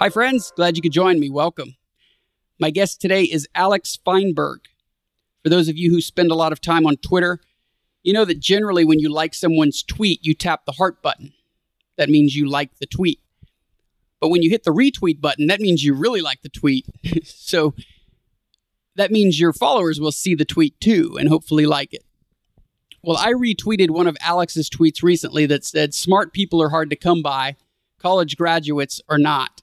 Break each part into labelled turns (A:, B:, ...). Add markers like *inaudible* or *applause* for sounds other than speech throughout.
A: Hi, friends. Glad you could join me. Welcome. My guest today is Alex Feinberg. For those of you who spend a lot of time on Twitter, you know that generally when you like someone's tweet, you tap the heart button. That means you like the tweet. But when you hit the retweet button, that means you really like the tweet. *laughs* so that means your followers will see the tweet too and hopefully like it. Well, I retweeted one of Alex's tweets recently that said, Smart people are hard to come by, college graduates are not.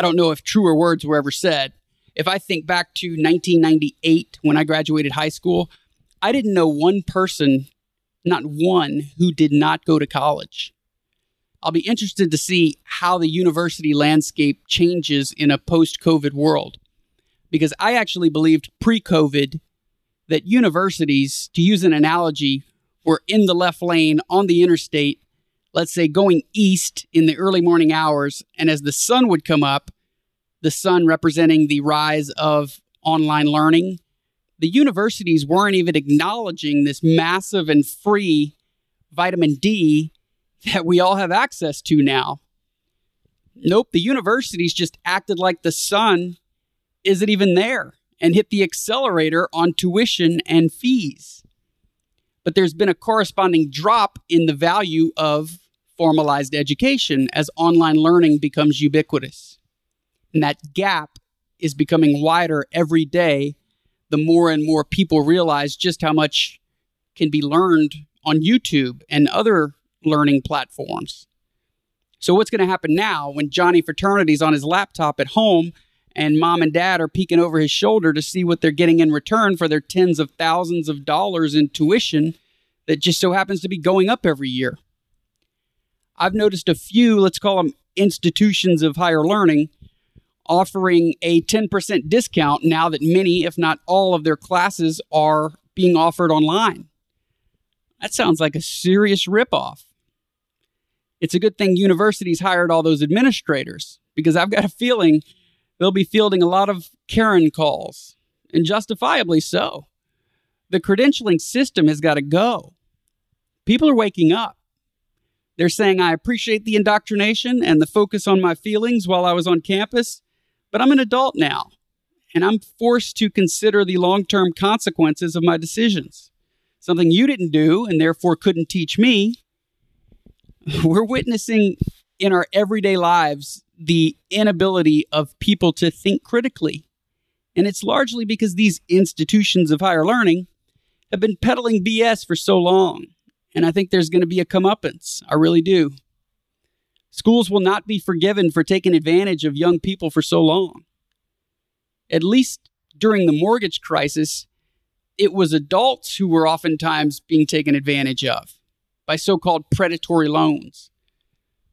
A: I don't know if truer words were ever said. If I think back to 1998 when I graduated high school, I didn't know one person, not one, who did not go to college. I'll be interested to see how the university landscape changes in a post COVID world. Because I actually believed pre COVID that universities, to use an analogy, were in the left lane on the interstate let's say, going east in the early morning hours. And as the sun would come up, the sun representing the rise of online learning, the universities weren't even acknowledging this massive and free vitamin D that we all have access to now. Nope, the universities just acted like the sun isn't even there and hit the accelerator on tuition and fees. But there's been a corresponding drop in the value of formalized education as online learning becomes ubiquitous. And that gap is becoming wider every day the more and more people realize just how much can be learned on YouTube and other learning platforms. So, what's going to happen now when Johnny Fraternity's on his laptop at home and mom and dad are peeking over his shoulder to see what they're getting in return for their tens of thousands of dollars in tuition that just so happens to be going up every year? I've noticed a few, let's call them institutions of higher learning, offering a 10% discount now that many, if not all, of their classes are being offered online. That sounds like a serious ripoff. It's a good thing universities hired all those administrators because I've got a feeling they'll be fielding a lot of Karen calls, and justifiably so. The credentialing system has got to go. People are waking up. They're saying, I appreciate the indoctrination and the focus on my feelings while I was on campus, but I'm an adult now, and I'm forced to consider the long term consequences of my decisions. Something you didn't do and therefore couldn't teach me. *laughs* We're witnessing in our everyday lives the inability of people to think critically. And it's largely because these institutions of higher learning have been peddling BS for so long. And I think there's going to be a comeuppance. I really do. Schools will not be forgiven for taking advantage of young people for so long. At least during the mortgage crisis, it was adults who were oftentimes being taken advantage of by so called predatory loans.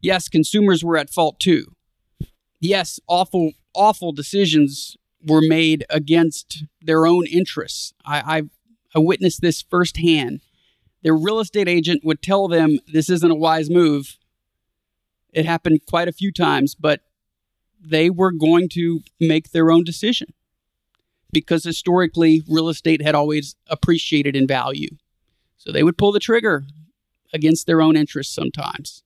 A: Yes, consumers were at fault too. Yes, awful, awful decisions were made against their own interests. I, I, I witnessed this firsthand their real estate agent would tell them this isn't a wise move. It happened quite a few times, but they were going to make their own decision because historically real estate had always appreciated in value. So they would pull the trigger against their own interests sometimes.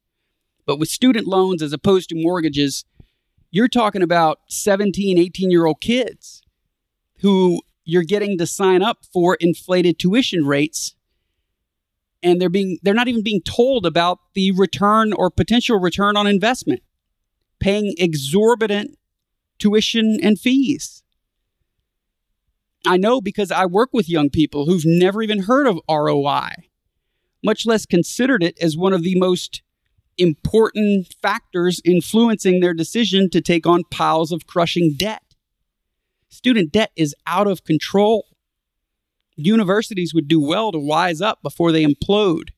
A: But with student loans as opposed to mortgages, you're talking about 17, 18 year old kids who you're getting to sign up for inflated tuition rates and they're being they're not even being told about the return or potential return on investment paying exorbitant tuition and fees. I know because i work with young people who've never even heard of roi much less considered it as one of the most important factors influencing their decision to take on piles of crushing debt student debt is out of control universities would do well to wise up before they implode.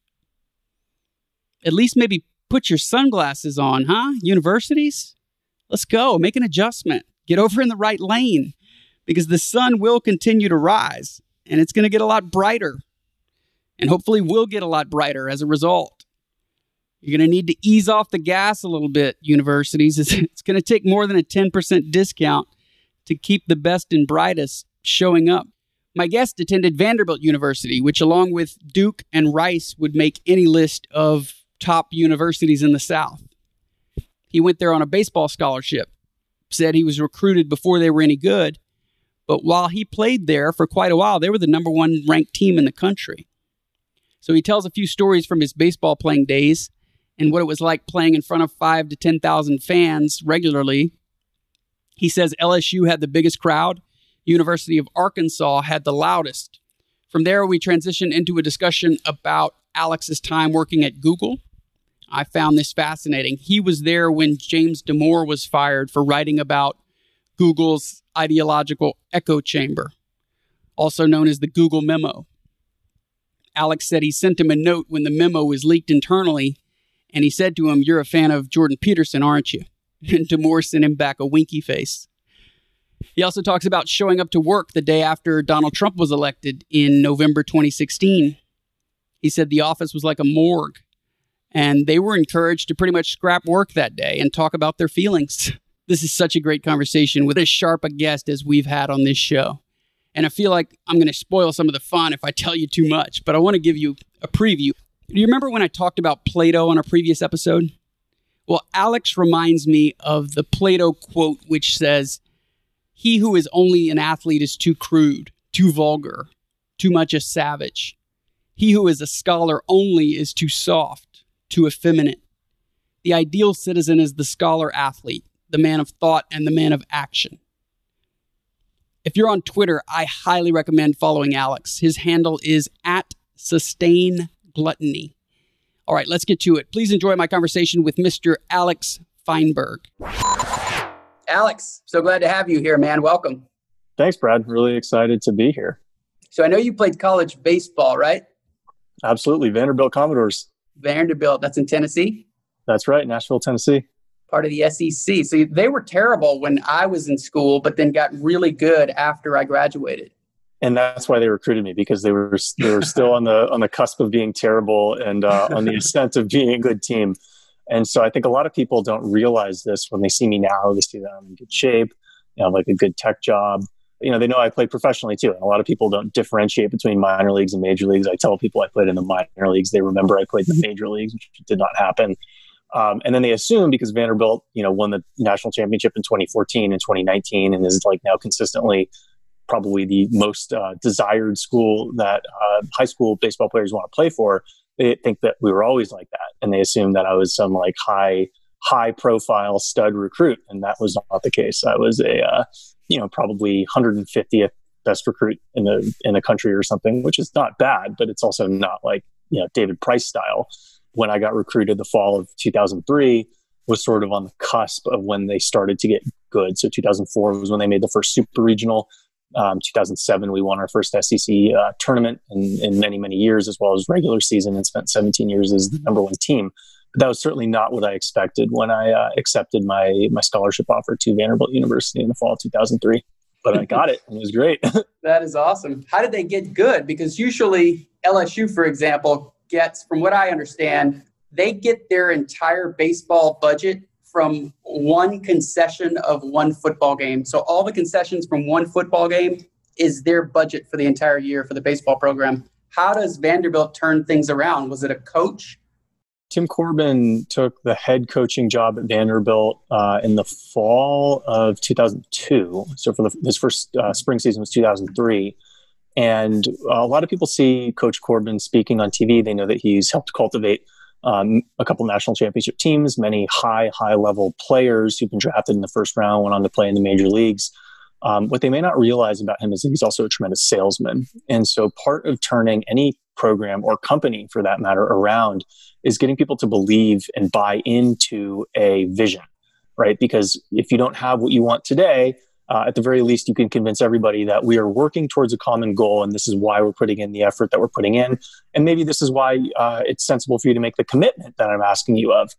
A: At least maybe put your sunglasses on, huh? Universities? Let's go. Make an adjustment. Get over in the right lane because the sun will continue to rise and it's going to get a lot brighter. And hopefully, will get a lot brighter as a result. You're going to need to ease off the gas a little bit, universities. *laughs* It's, it's going to take more than a 10% discount to keep the best and brightest showing up. My guest attended Vanderbilt University, which, along with Duke and Rice, would make any list of top universities in the South. He went there on a baseball scholarship, said he was recruited before they were any good. But while he played there for quite a while, they were the number one ranked team in the country. So he tells a few stories from his baseball playing days and what it was like playing in front of five to 10,000 fans regularly. He says LSU had the biggest crowd University of Arkansas had the loudest. From there, we transition into a discussion about Alex's time working at Google. I found this fascinating. He was there when James Damore was fired for writing about Google's ideological echo chamber, also known as the Google memo. Alex said he sent him a note when the memo was leaked internally, and he said to him, You're a fan of Jordan Peterson, aren't you? *laughs* And Damore sent him back a winky face. He also talks about showing up to work the day after Donald Trump was elected in November 2016. He said the office was like a morgue, and they were encouraged to pretty much scrap work that day and talk about their feelings. *laughs* This is such a great conversation with as sharp a guest as we've had on this show. And I feel like I'm going to spoil some of the fun if I tell you too much, but I want to give you a preview. Do you remember when I talked about Plato on a previous episode? Well, Alex reminds me of the Plato quote, which says, he who is only an athlete is too crude, too vulgar, too much a savage. He who is a scholar only is too soft, too effeminate. The ideal citizen is the scholar athlete, the man of thought and the man of action. If you're on Twitter, I highly recommend following Alex. His handle is at sustain gluttony. All right, let's get to it. Please enjoy my conversation with Mr. Alex Feinberg. Alex, so glad to have you here, man. Welcome.
B: Thanks, Brad. Really excited to be here.
A: So I know you played college baseball, right?
B: Absolutely. Vanderbilt Commodores.
A: Vanderbilt, that's in Tennessee?
B: That's right, Nashville, Tennessee.
A: Part of the SEC. So they were terrible when I was in school, but then got really good after I graduated.
B: And that's why they recruited me because they were they were still on the on the cusp of being terrible and uh, on the ascent of being a good team. And so I think a lot of people don't realize this when they see me now. They see that I'm in good shape, you know, like a good tech job. You know, they know I played professionally too. And a lot of people don't differentiate between minor leagues and major leagues. I tell people I played in the minor leagues. They remember I played in the major leagues, which did not happen. Um, and then they assume because Vanderbilt, you know, won the national championship in 2014 and 2019 and is like now consistently probably the most uh, desired school that uh, high school baseball players want to play for they think that we were always like that and they assumed that i was some like high high profile stud recruit and that was not the case. I was a uh, you know probably 150th best recruit in the in the country or something which is not bad but it's also not like you know david price style. When i got recruited the fall of 2003 was sort of on the cusp of when they started to get good. So 2004 was when they made the first super regional um, 2007, we won our first SEC uh, tournament in, in, many, many years, as well as regular season, and spent 17 years as the number one team. But that was certainly not what I expected when I uh, accepted my my scholarship offer to Vanderbilt University in the fall of 2003. But I got it, and it was great. *laughs*
A: that is awesome. How did they get good? Because usually LSU, for example, gets, from what I understand, they get their entire baseball budget from one concession of one football game. So all the concessions from one football game is their budget for the entire year for the baseball program. How does Vanderbilt turn things around? Was it a coach?
B: Tim Corbin took the head coaching job at Vanderbilt uh, in the fall of 2002. So for the, his first uh, spring season was 2003. And a lot of people see Coach Corbin speaking on TV. They know that he's helped cultivate um, a couple national championship teams, many high, high level players who've been drafted in the first round, went on to play in the major leagues. Um, what they may not realize about him is that he's also a tremendous salesman. And so part of turning any program or company for that matter around is getting people to believe and buy into a vision, right? Because if you don't have what you want today, uh, at the very least, you can convince everybody that we are working towards a common goal, and this is why we're putting in the effort that we're putting in. And maybe this is why uh, it's sensible for you to make the commitment that I'm asking you of.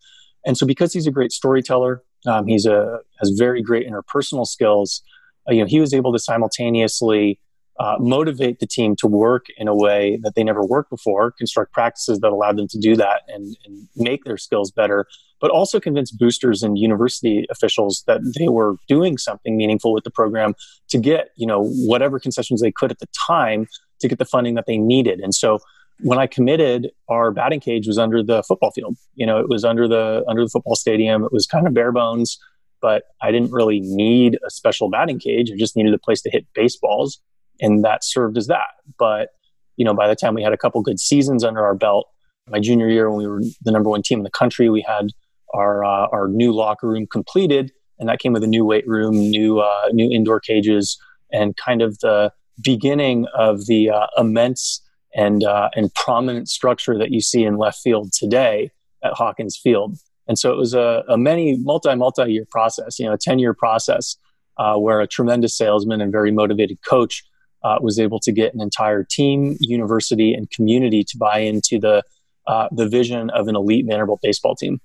B: And so, because he's a great storyteller, Um, he's a has very great interpersonal skills. Uh, you know, he was able to simultaneously uh, motivate the team to work in a way that they never worked before, construct practices that allowed them to do that and, and, make their skills better, but also convince boosters and university officials that they were doing something meaningful with the program to get, you know, whatever concessions they could at the time to get the funding that they needed. And so when I committed, our batting cage was under the football field. You know, it was under the under the football stadium. It was kind of bare bones, but I didn't really need a special batting cage. I just needed a place to hit baseballs and that served as that. But you know, by the time we had a couple good seasons under our belt, my junior year when we were the number one team in the country, we had our uh, our new locker room completed, and that came with a new weight room, new uh, new indoor cages, and kind of the beginning of the uh, immense and uh, and prominent structure that you see in left field today at Hawkins Field. And so it was a, a many multi multi year process, you know, a ten year process uh, where a tremendous salesman and very motivated coach uh, was able to get an entire team, university, and community to buy into the uh, the vision of an elite Vanderbilt baseball team.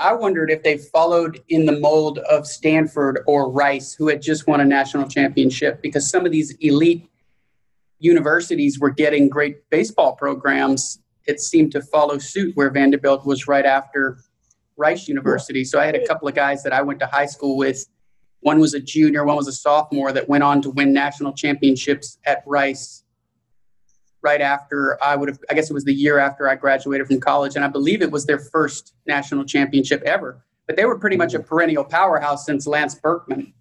A: I wondered if they followed in the mold of Stanford or Rice, who had just won a national championship, because some of these elite universities were getting great baseball programs. It seemed to follow suit where Vanderbilt was right after Rice University. So I had a couple of guys that I went to high school with one was a junior, one was a sophomore that went on to win national championships at Rice right after I would have, I guess it was the year after I graduated from college. And I believe it was their first national championship ever. But they were pretty much a mm-hmm. perennial powerhouse since Lance Berkman.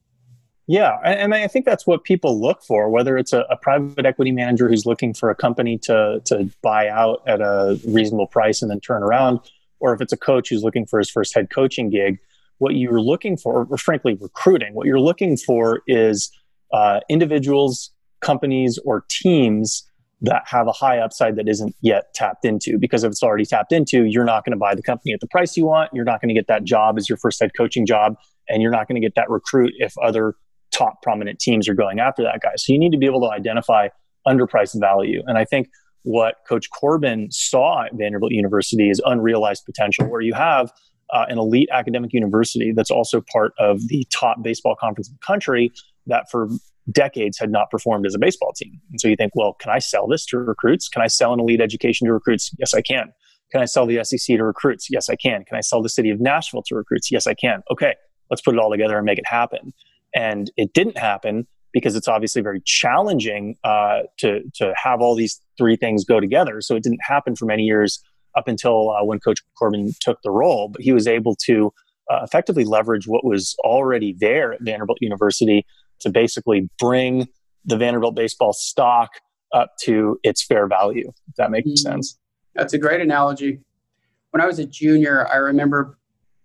B: Yeah, and I think that's what people look for, whether it's a, a, private equity manager who's looking for a company to, to buy out at a reasonable price and then turn around, or if it's a coach who's looking for his first head coaching gig what you're looking for, or frankly, recruiting, what you're looking for is uh, individuals, companies, or teams that have a high upside that isn't yet tapped into. Because if it's already tapped into, you're not going to buy the company at the price you want. You're not going to get that job as your first head coaching job. And you're not going to get that recruit if other top prominent teams are going after that guy. So you need to be able to identify underpriced value. And I think what Coach Corbin saw at Vanderbilt University is unrealized potential, where you have uh, an elite academic university that's also part of the top baseball conference in the country that for decades had not performed as a baseball team. And so you think, well, can I sell this to recruits? Can I sell an elite education to recruits? Yes, I can. Can I sell the SEC to recruits? Yes, I can. Can I sell the city of Nashville to recruits? Yes, I can. Okay, let's put it all together and make it happen. And it didn't happen because it's obviously very challenging uh, to to have all these three things go together. So it didn't happen for many years up until uh, when Coach Corbin took the role, but he was able to uh, effectively leverage what was already there at Vanderbilt University to basically bring the Vanderbilt baseball stock up to its fair value. If that makes mm-hmm. sense.
A: That's a great analogy. When I was a junior, I remember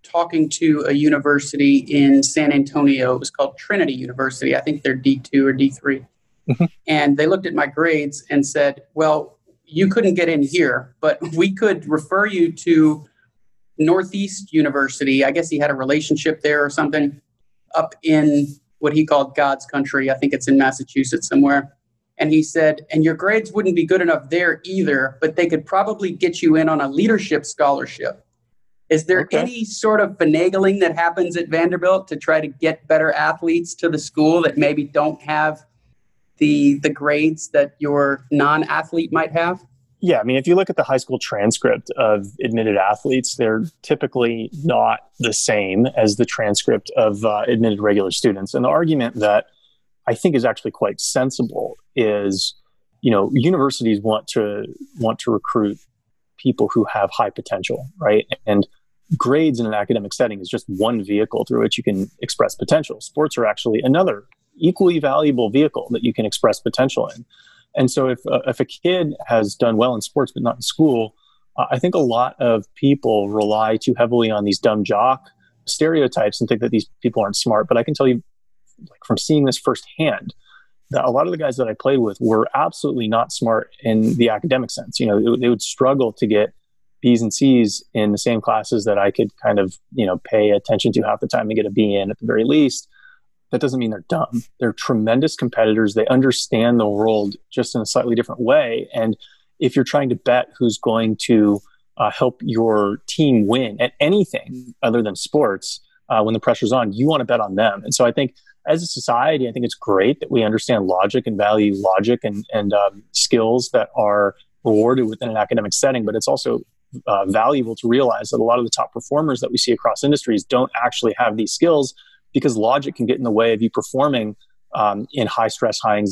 A: talking to a university in San Antonio. It was called Trinity University. I think they're D2 or D3. Mm-hmm. And they looked at my grades and said, Well, you couldn't get in here, but we could refer you to Northeast University. I guess he had a relationship there or something up in what he called God's country. I think it's in Massachusetts somewhere. And he said, and your grades wouldn't be good enough there either, but they could probably get you in on a leadership scholarship. Is there okay. any sort of finagling that happens at Vanderbilt to try to get better athletes to the school that maybe don't have the the grades that your non-athlete might have?
B: Yeah, I mean, if you look at the high school transcript of admitted athletes, they're typically not the same as the transcript of uh, admitted regular students. And the argument that I think is actually quite sensible is, you know, universities want to want to recruit people who have high potential, right? And grades in an academic setting is just one vehicle through which you can express potential. Sports are actually another equally valuable vehicle that you can express potential in. And so if, uh, if a kid has done well in sports but not in school, uh, I think a lot of people rely too heavily on these dumb jock stereotypes and think that these people aren't smart. But I can tell you, like from seeing this firsthand, that a lot of the guys that I played with were absolutely not smart in the academic sense. You know, they would struggle to get B's and C's in the same classes that I could kind of, you know, pay attention to half the time and get a B in at the very least that doesn't mean they're dumb. They're tremendous competitors. They understand the world just in a slightly different way. And if you're trying to bet who's going to uh, help your team win at anything other than sports, uh, when the pressure's on, you want to bet on them. And so I think as a society, I think it's great that we understand logic and value logic and, and um, skills that are rewarded within an academic setting. But it's also uh, valuable to realize that a lot of the top performers that we see across industries don't actually have these skills because logic can get in the way of you performing um, in high stress, high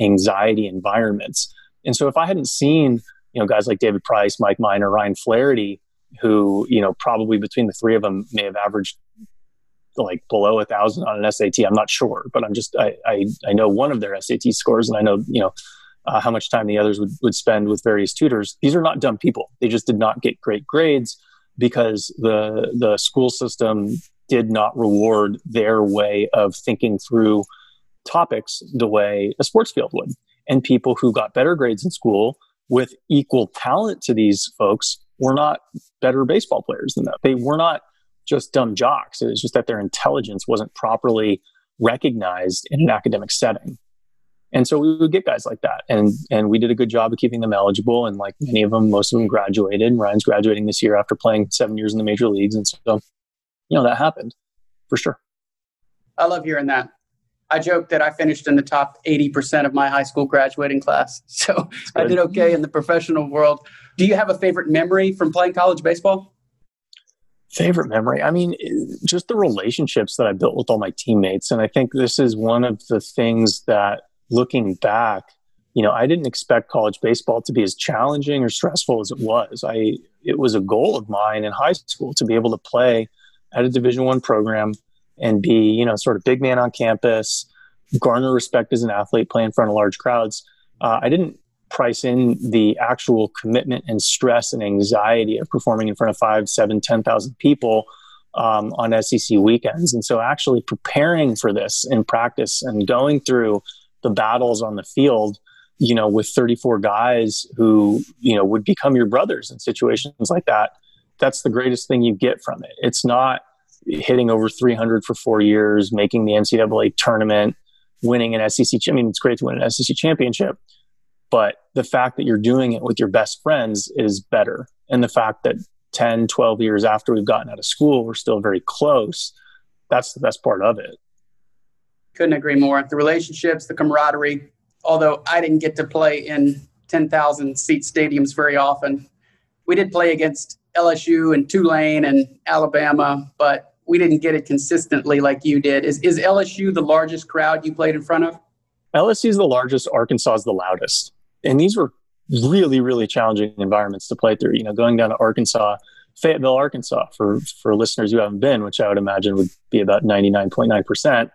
B: anxiety environments. And so if I hadn't seen, you know, guys like David Price, Mike Minor, Ryan Flaherty, who, you know, probably between the three of them may have averaged like below a thousand on an SAT. I'm not sure, but I'm just, I, I, I know one of their SAT scores and I know, you know, uh, how much time the others would, would spend with various tutors. These are not dumb people. They just did not get great grades because the the school system did not reward their way of thinking through topics the way a sports field would. And people who got better grades in school with equal talent to these folks were not better baseball players than them. They were not just dumb jocks. It was just that their intelligence wasn't properly recognized in an academic setting. And so we would get guys like that. And and we did a good job of keeping them eligible. And like many of them, most of them graduated. Ryan's graduating this year after playing seven years in the major leagues. And so, you know, that happened for sure.
A: I love hearing that. I joke that I finished in the top 80% of my high school graduating class. *laughs* So I did okay in the professional world. Do you have a favorite memory from playing college baseball?
B: Favorite memory? I mean, just the relationships that I built with all my teammates. And I think this is one of the things that looking back, you know, I didn't expect college baseball to be as challenging or stressful as it was. I it was a goal of mine in high school to be able to play at a Division One program and be, you know, sort of big man on campus, garner respect as an athlete, play in front of large crowds. Uh, I didn't price in the actual commitment and stress and anxiety of performing in front of five, seven, ten thousand people um, on SEC weekends. And so, actually preparing for this in practice and going through the battles on the field, you know, with 34 guys who, you know, would become your brothers in situations like that. That's the greatest thing you get from it. It's not hitting over 300 for four years, making the NCAA tournament, winning an SEC. I mean, it's great to win an SEC championship, but the fact that you're doing it with your best friends is better. And the fact that 10, 12 years after we've gotten out of school, we're still very close. That's the best part of it.
A: Couldn't agree more. The relationships, the camaraderie. Although I didn't get to play in 10,000 seat stadiums very often, we did play against LSU and Tulane and Alabama, but we didn't get it consistently like you did. Is, is LSU the largest crowd you played in front of?
B: LSU is the largest, Arkansas is the loudest. And these were really, really challenging environments to play through. You know, going down to Arkansas, Fayetteville, Arkansas, for, for listeners who haven't been, which I would imagine would be about 99.9%,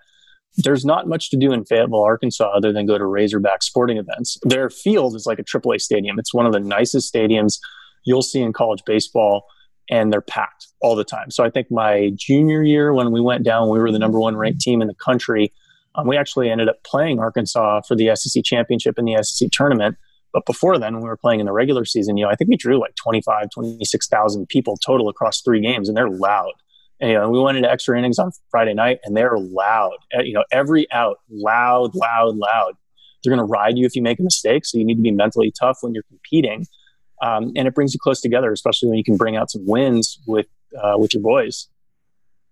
B: there's not much to do in Fayetteville, Arkansas, other than go to Razorback sporting events. Their field is like a AAA stadium. It's one of the nicest stadiums you'll see in college baseball, and they're packed all the time. So I think my junior year, when we went down, we were the number one ranked team in the country. Um, we actually ended up playing Arkansas for the SEC championship in the SEC tournament. But before then, when we were playing in the regular season, you know, I think we drew like 25, 26,000 people total across three games, and they're loud. And, you know, we went into extra innings on Friday night, and they're loud. You know, every out, loud, loud, loud. They're going to ride you if you make a mistake. So you need to be mentally tough when you're competing, um, and it brings you close together, especially when you can bring out some wins with uh, with your boys.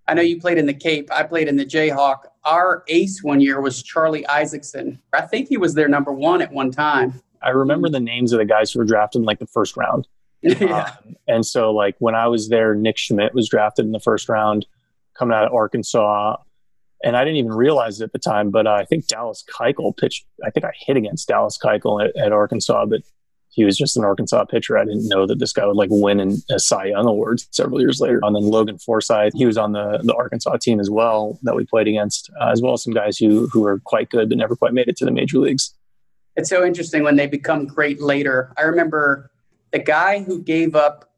A: I know you played in the Cape. I played in the Jayhawk. Our ace one year was Charlie Isaacson. I think he was their number one at one time.
B: I remember the names of the guys who were drafted in like the first round. *laughs* yeah. Um, and so, like, when I was there, Nick Schmidt was drafted in the first round coming out of Arkansas. And I didn't even realize it at the time, but uh, I think Dallas Keuchel pitched. I think I hit against Dallas Keuchel at, at, Arkansas, but he was just an Arkansas pitcher. I didn't know that this guy would like win an, a Cy Young award several years later. And then Logan Forsythe, he was on the, the Arkansas team as well that we played against, uh, as well as some guys who who were quite good but never quite made it to the major leagues.
A: It's so interesting when they become great later. I remember the guy who gave up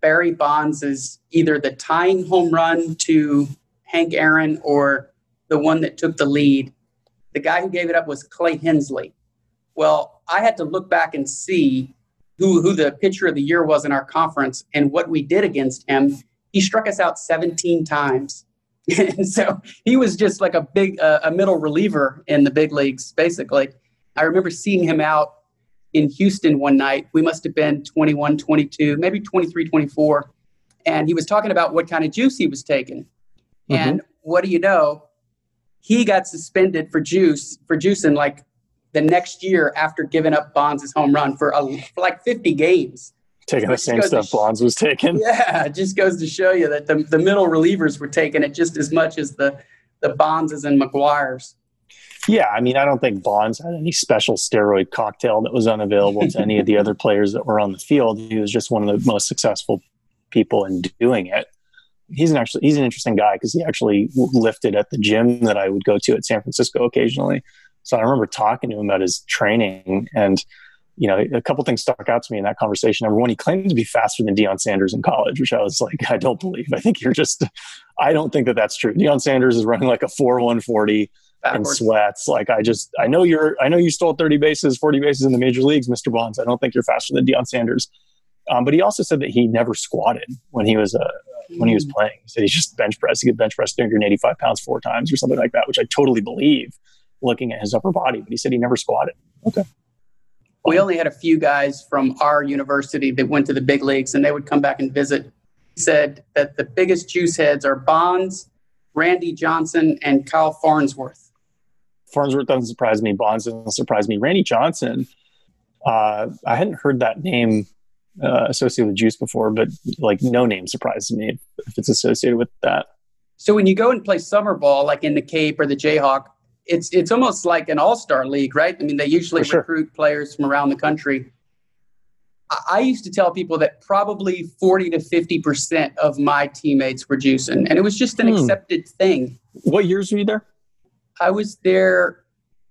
A: Barry Bonds is either the tying home run to Hank Aaron or the one that took the lead. The guy who gave it up was Clay Hensley. Well, I had to look back and see who, who the pitcher of the year was in our conference and what we did against him. He struck us out 17 times. *laughs* and so he was just like a big, uh, a middle reliever in the big leagues, basically. I remember seeing him out in Houston one night. We must have been 21, 22, maybe 23, 24. And he was talking about what kind of juice he was taking. Mm-hmm. And what do you know? He got suspended for juice, for juicing like the next year after giving up Bonds' home run for, a, for like 50 games.
B: Taking the same stuff sh- Bonds was taking. *laughs*
A: Yeah, it just goes to show you that the, the middle relievers were taking it just as much as the, the Bondses and McGwire's.
B: Yeah, I mean, I don't think Bonds had any special steroid cocktail that was unavailable to any of the other *laughs* players that were on the field. He was just one of the most successful people in doing it. He's an actually he's an interesting guy because he actually lifted at the gym that I would go to at San Francisco occasionally. So I remember talking to him about his training, and you know, a couple things stuck out to me in that conversation. Number one, he claimed to be faster than Deion Sanders in college, which I was like, I don't believe. I think you're just, I don't think that that's true. Deion Sanders is running like a four one forty and sweats. Like I just, I know you're, I know you stole 30 bases, 40 bases in the major leagues, Mr. Bonds. I don't think you're faster than Deion Sanders. Um, but he also said that he never squatted when he was uh, when he was mm. playing. He said he's just bench press. He could bench press 385 pounds four times or something like that, which I totally believe looking at his upper body. But he said he never squatted. Okay.
A: We only had a few guys from our university that went to the big leagues, and they would come back and visit. He said that the biggest juice heads are Bonds, Randy Johnson, and Kyle Farnsworth.
B: Farnsworth doesn't surprise me. Bonds doesn't surprise me. Randy Johnson, uh, I hadn't heard that name uh, associated with juice before, but like no name surprises me if it's associated with that.
A: So when you go and play summer ball, like in the Cape or the Jayhawk, it's it's almost like an all star league, right? I mean, they usually sure. recruit players from around the country. I, used to tell people that probably forty to fifty percent of my teammates were juicing, and it was just an hmm. accepted thing.
B: What years were you there?
A: I was there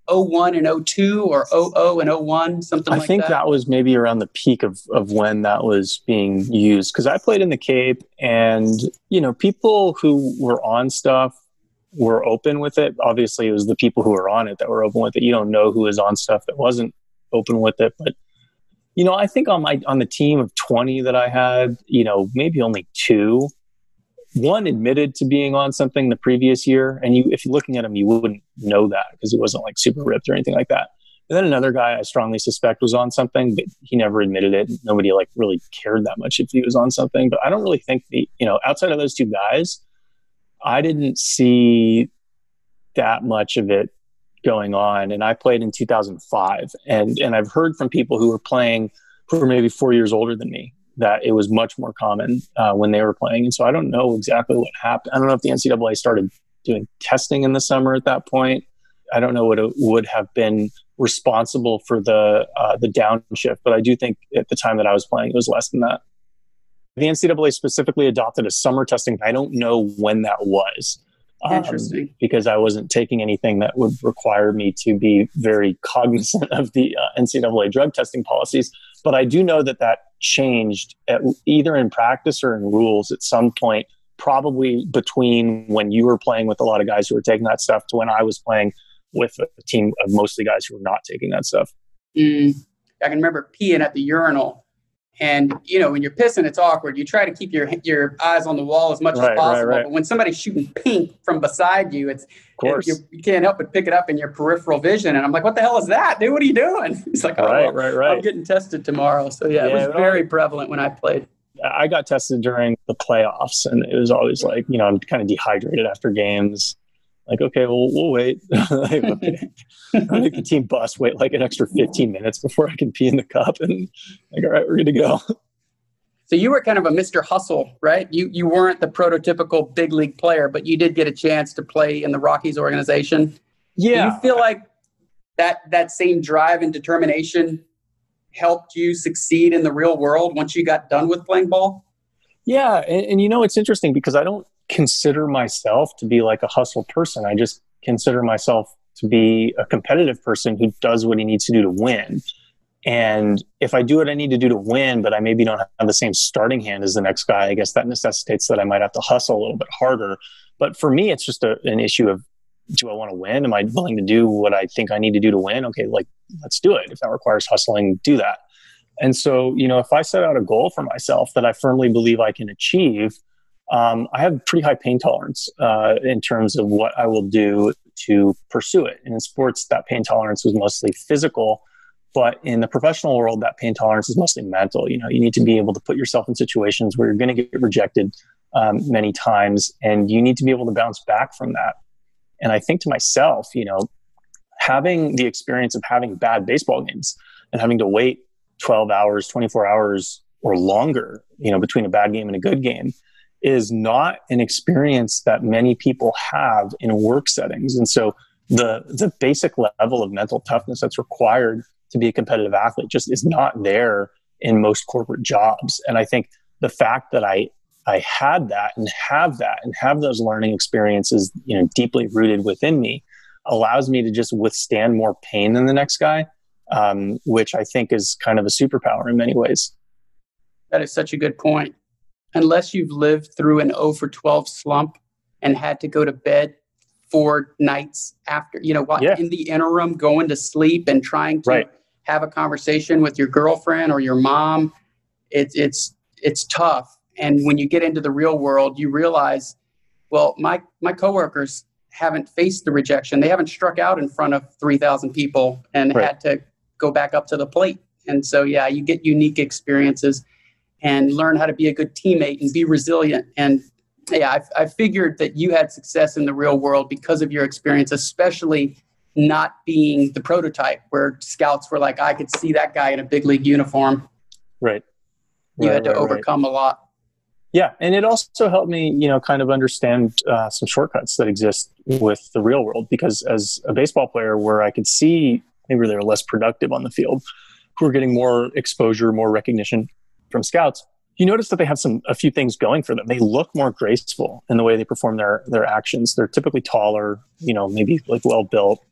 A: 01 and 02 or 00 and 01, something like that.
B: I
A: like
B: think that. was maybe around the peak of, of when that was being used. Because I played in the Cape and, you know, people who were on stuff were open with it. Obviously, it was the people who were on it that were open with it. You don't know who was on stuff that wasn't open with it. But, you know, I think on my on the team of 20 that I had, you know, maybe only two one admitted to being on something the previous year, and you if you're looking at him, you wouldn't know that because he wasn't like super ripped or anything like that. And then another guy I strongly suspect was on something, but he never admitted it. Nobody like really cared that much if he was on something. But I don't really think the you know outside of those two guys, I didn't see that much of it going on. And I played in 2005, and and I've heard from people who were playing who were maybe four years older than me that it was much more common uh, when they were playing. And so I don't know exactly what happened. I don't know if the NCAA started doing testing in the summer at that point. I don't know what it would have been responsible for the uh, the downshift, but I do think at the time that I was playing, it was less than that. The NCAA specifically adopted a summer testing. I don't know when that was.
A: Um,
B: Because I wasn't taking anything that would require me to be very cognizant of the uh, NCAA drug testing policies. But I do know that that changed at, either in practice or in rules at some point, probably between when you were playing with a lot of guys who were taking that stuff to when I was playing with a team of mostly guys who were not taking that stuff.
A: Mm. I can remember peeing at the urinal and you know, when you're pissing, it's awkward. You try to keep your your eyes on the wall as much right, as possible. Right, right. But when somebody's shooting pink from beside you, it's
B: it,
A: you, you, can't help but pick it up in your peripheral vision. And I'm like, "What the hell is that, dude? What are you doing?" *laughs* He's like, "Oh, right, well, right, right. I'm getting tested tomorrow." So yeah, yeah it was very prevalent when I played.
B: I got tested during the playoffs, and it was always like, you know, I'm kind of dehydrated after games like, okay, well, we'll wait. *laughs* like, okay. *laughs* I make the team bus wait like an extra 15 minutes before I can pee in the cup. And like, all right, we're good to go.
A: So you were kind of a Mr. Hustle, right? You you weren't the prototypical big league player, but you did get a chance to play in the Rockies organization.
B: Yeah.
A: Do you feel like that that same drive and determination helped you succeed in the real world once you got done with playing ball?
B: Yeah, and, and you know it's interesting because I don't consider myself to be like a hustle person. I just consider myself to be a competitive person who does what he needs to do to win. And if I do what I need to do to win, but I maybe don't have the same starting hand as the next guy, I guess that necessitates that I might have to hustle a little bit harder. But for me, it's just a, an issue of do I want to win? Am I willing to do what I think I need to do to win? Okay, like let's do it. If that requires hustling, do that. And so, you know, if I set out a goal for myself that I firmly believe I can achieve, um, I have pretty high pain tolerance uh, in terms of what I will do to pursue it. And in sports, that pain tolerance was mostly physical. But in the professional world, that pain tolerance is mostly mental. You know, you need to be able to put yourself in situations where you're going to get rejected um, many times, and you need to be able to bounce back from that. And I think to myself, you know, having the experience of having bad baseball games and having to wait 12 hours, 24 hours, or longer, you know, between a bad game and a good game is not an experience that many people have in work settings. And so the the basic level of mental toughness that's required to be a competitive athlete just is not there in most corporate jobs. And I think the fact that I I had that and have that and have those learning experiences, you know, deeply rooted within me allows me to just withstand more pain than the next guy, um, which I think is kind of a superpower in many ways.
A: That is such a good point. Unless you've lived through an 0 for 12 slump and had to go to bed four nights after, you know, yeah. in the interim, going to sleep and trying to right. have a conversation with your girlfriend or your mom, it's it's it's tough. And when you get into the real world, you realize, well, my my coworkers haven't faced the rejection. They haven't struck out in front of 3,000 people and right. had to go back up to the plate. And so, yeah, you get unique experiences and learn how to be a good teammate and be resilient. And yeah, I, I figured that you had success in the real world because of your experience, especially not being the prototype where scouts were like, I could see that guy in a big league uniform.
B: Right.
A: You
B: right,
A: had to
B: right,
A: overcome
B: right.
A: a lot.
B: Yeah, and it also helped me, you know, kind of understand uh, some shortcuts that exist with the real world. Because as a baseball player, where I could see maybe they're less productive on the field, who are getting more exposure, more recognition from scouts, you notice that they have some a few things going for them. They look more graceful in the way they perform their their actions. They're typically taller, you know, maybe like well built,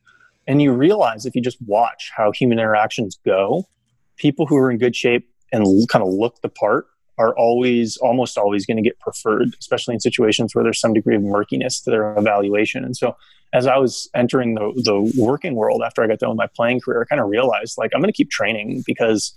B: and you realize if you just watch how human interactions go, people who are in good shape and kind of look the part are always almost always going to get preferred especially in situations where there's some degree of murkiness to their evaluation and so as i was entering the, the working world after i got done with my playing career i kind of realized like i'm going to keep training because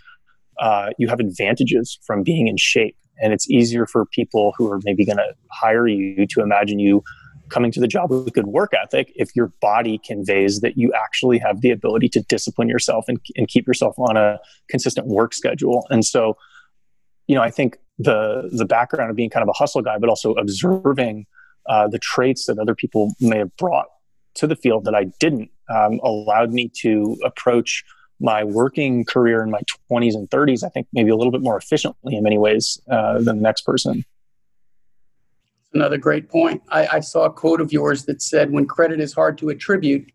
B: uh, you have advantages from being in shape. And it's easier for people who are maybe going to hire you to imagine you coming to the job with good work ethic if your body conveys that you actually have the ability to discipline yourself and, and keep yourself on a consistent work schedule. And so you know, I think the the background of being kind of a hustle guy, but also observing uh, the traits that other people may have brought to the field that I didn't, um, allowed me to approach my working career in my 20s and 30s. I think maybe a little bit more efficiently in many ways uh, than the next person.
A: Another great point. I, I saw a quote of yours that said, "When credit is hard to attribute,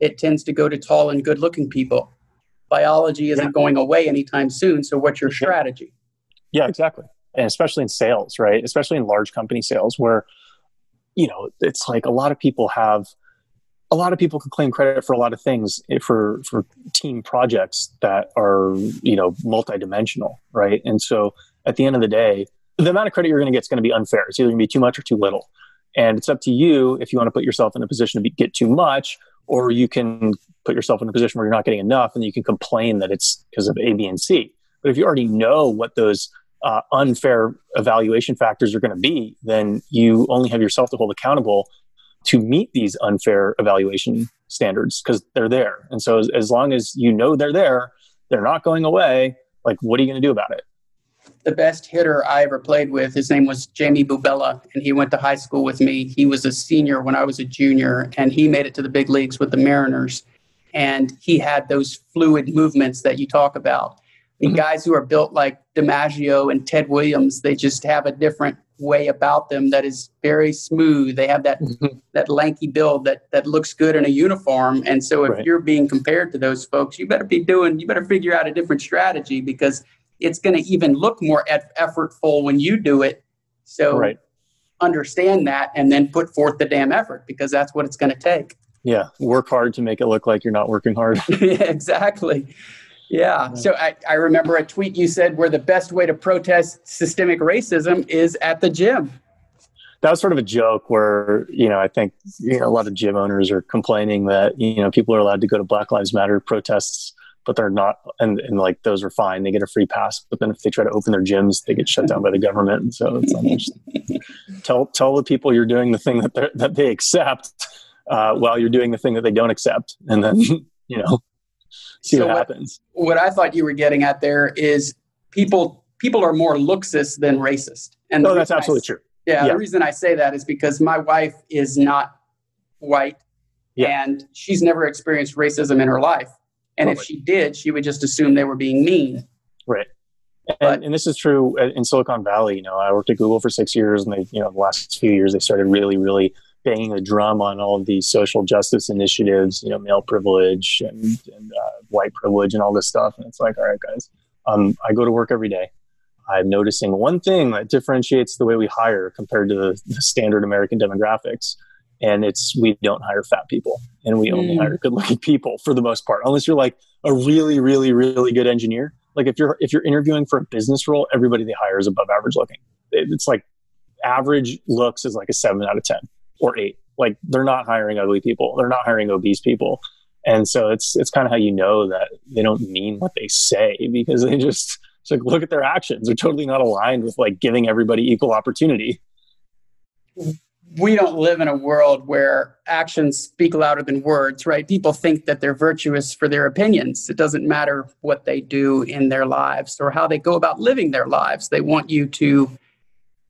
A: it tends to go to tall and good-looking people." Biology isn't yeah. going away anytime soon. So, what's your strategy?
B: Yeah, exactly. And especially in sales, right? Especially in large company sales where, you know, it's like a lot of people have a lot of people can claim credit for a lot of things eh, for for team projects that are you know multidimensional right? And so at the end of the day the amount of credit you're going to get is going to be unfair. It's either going to be too much or too little. And it's up to you if you want to put yourself in a position to be, get too much or you can put yourself in a position where you're not getting enough and you can complain that it's because of a b and c. But if you already know what those uh, unfair evaluation factors are going to be, then you only have yourself to hold accountable to meet these unfair evaluation standards because they're there. And so, as, as, long as you know they're there, they're not going away. Like, what are you going to do about it?
A: The best hitter I ever played with, his name was Jamie Bubela, and he went to high school with me. He was a senior when I was a junior, and he made it to the big leagues with the Mariners. And he had those fluid movements that you talk about and mm-hmm. guys who are built like DiMaggio and Ted Williams, they just have a different way about them that is very smooth. They have that mm-hmm. that lanky build that that looks good in a uniform. And so if right. you're being compared to those folks, you better be doing you better figure out a different strategy because it's going to even look more effortful when you do it. So right. understand that and then put forth the damn effort because that's what it's going to take.
B: Yeah, work hard to make it look like you're not working hard.
A: yeah, *laughs* exactly. Yeah. So I, I remember a tweet you said where the best way to protest systemic racism is at the gym.
B: That was sort of a joke where, you know, I think you know, a lot of gym owners are complaining that, you know, people are allowed to go to Black Lives Matter protests, but they're not, and, and like those are fine. They get a free pass. But then if they try to open their gyms, they get shut down by the government. so it's like, *laughs* tell, tell the people you're doing the thing that, that they accept uh, while you're doing the thing that they don't accept. And then, *laughs* you know, see so what happens.
A: What I thought you were getting at there is people people are more looksist than racist.
B: And no, that's absolutely I, true.
A: Yeah, yeah, the reason I say that is because my wife is not white yeah. and she's never experienced racism in her life. And totally. if she did, she would just assume they were being mean.
B: Right. And, but, and, this is true in Silicon Valley. You know, I worked at Google for six years, and they, you know, the last few years they started really, really banging a drum on all of these social justice initiatives. You know, male privilege and, and uh, white privilege and all this stuff. And it's like, all right, guys, um, I go to work every day. I'm noticing one thing that differentiates the way we hire compared to the, the standard American demographics. And it's we don't hire fat people and we only mm. hire good looking people for the most part, unless you're like a really, really, really good engineer. Like if you're if you're interviewing for a business role, everybody they hire is above average looking. It's like average looks is like a seven out of ten or eight. Like they're not hiring ugly people. They're not hiring obese people. And so it's it's kind of how you know that they don't mean what they say because they just it's like look at their actions. They're totally not aligned with like giving everybody equal opportunity.
A: We don't live in a world where actions speak louder than words, right? People think that they're virtuous for their opinions. It doesn't matter what they do in their lives or how they go about living their lives. They want you to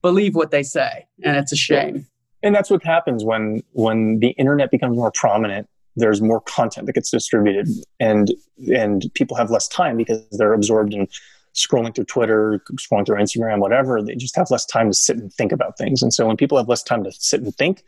A: believe what they say, and it's a shame.
B: And that's what happens when when the internet becomes more prominent there's more content that gets distributed and and people have less time because they're absorbed in scrolling through Twitter, scrolling through Instagram, whatever. They just have less time to sit and think about things. And so when people have less time to sit and think,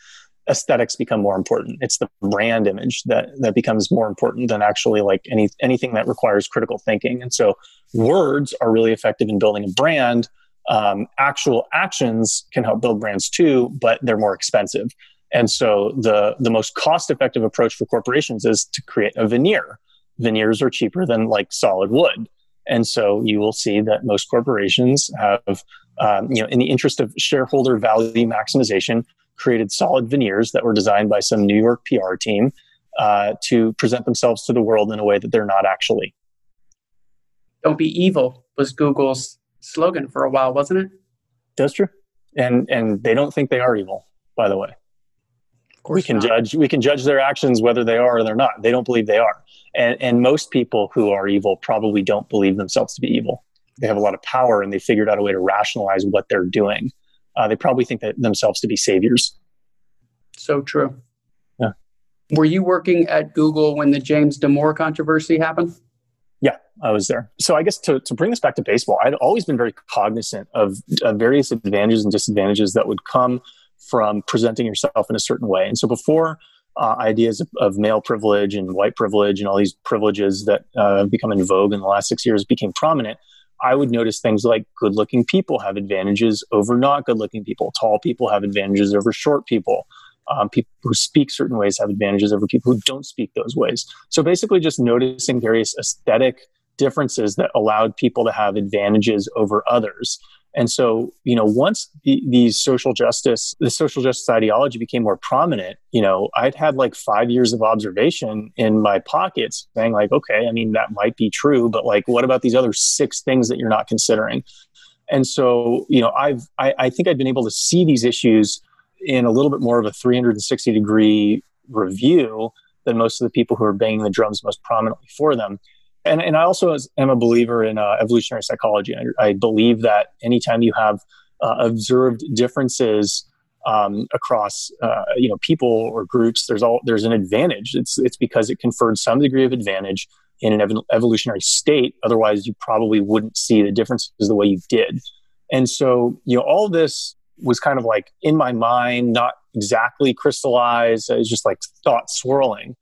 B: aesthetics become more important. It's the brand image that that becomes more important than actually like any anything that requires critical thinking. And so words are really effective in building a brand. Um, actual actions can help build brands too, but they're more expensive. And so the, the most cost effective approach for corporations is to create a veneer. Veneers are cheaper than like solid wood. And so you will see that most corporations have, um, you know, in the interest of shareholder value maximization, created solid veneers that were designed by some New York PR team uh, to present themselves to the world in a way that they're not actually.
A: Don't be evil was Google's slogan for a while, wasn't it?
B: That's true. And and they don't think they are evil, by the way. We can not. judge we can judge their actions whether they are or they're not. They don't believe they are. And and most people who are evil probably don't believe themselves to be evil. They have a lot of power and they figured out a way to rationalize what they're doing. Uh, they probably think that themselves to be saviors.
A: So true. Yeah. Were you working at google when the james damore controversy happened
B: yeah, I was there. So I guess to, to bring this back to baseball, I'd always been very cognizant of, of various advantages and disadvantages that would come from presenting yourself in a certain way. And so before uh, ideas of, of, male privilege and white privilege and all these privileges that uh, have become in vogue in the last six years became prominent, I would notice things like good looking people have advantages over not good looking people. Tall people have advantages over short people. Um, people who speak certain ways have advantages over people who don't speak those ways. So basically, just noticing various aesthetic differences that allowed people to have advantages over others. And so, you know, once the, these social justice, the social justice ideology became more prominent, you know, I'd had like five years of observation in my pockets saying, like, okay, I mean, that might be true, but like, what about these other six things that you're not considering? And so, you know, I've, I, I think I've been able to see these issues in a little bit more of a 360 degree review than most of the people who are banging the drums most prominently for them and, and I also am a believer in uh, evolutionary psychology. I, I, believe that anytime you have uh, observed differences um, across uh, you know people or groups, there's all there's an advantage. It's it's because it conferred some degree of advantage in an ev- evolutionary state. Otherwise, you probably wouldn't see the differences the way you did. And so you know all this was kind of like in my mind, not exactly crystallized. It was just like thought swirling.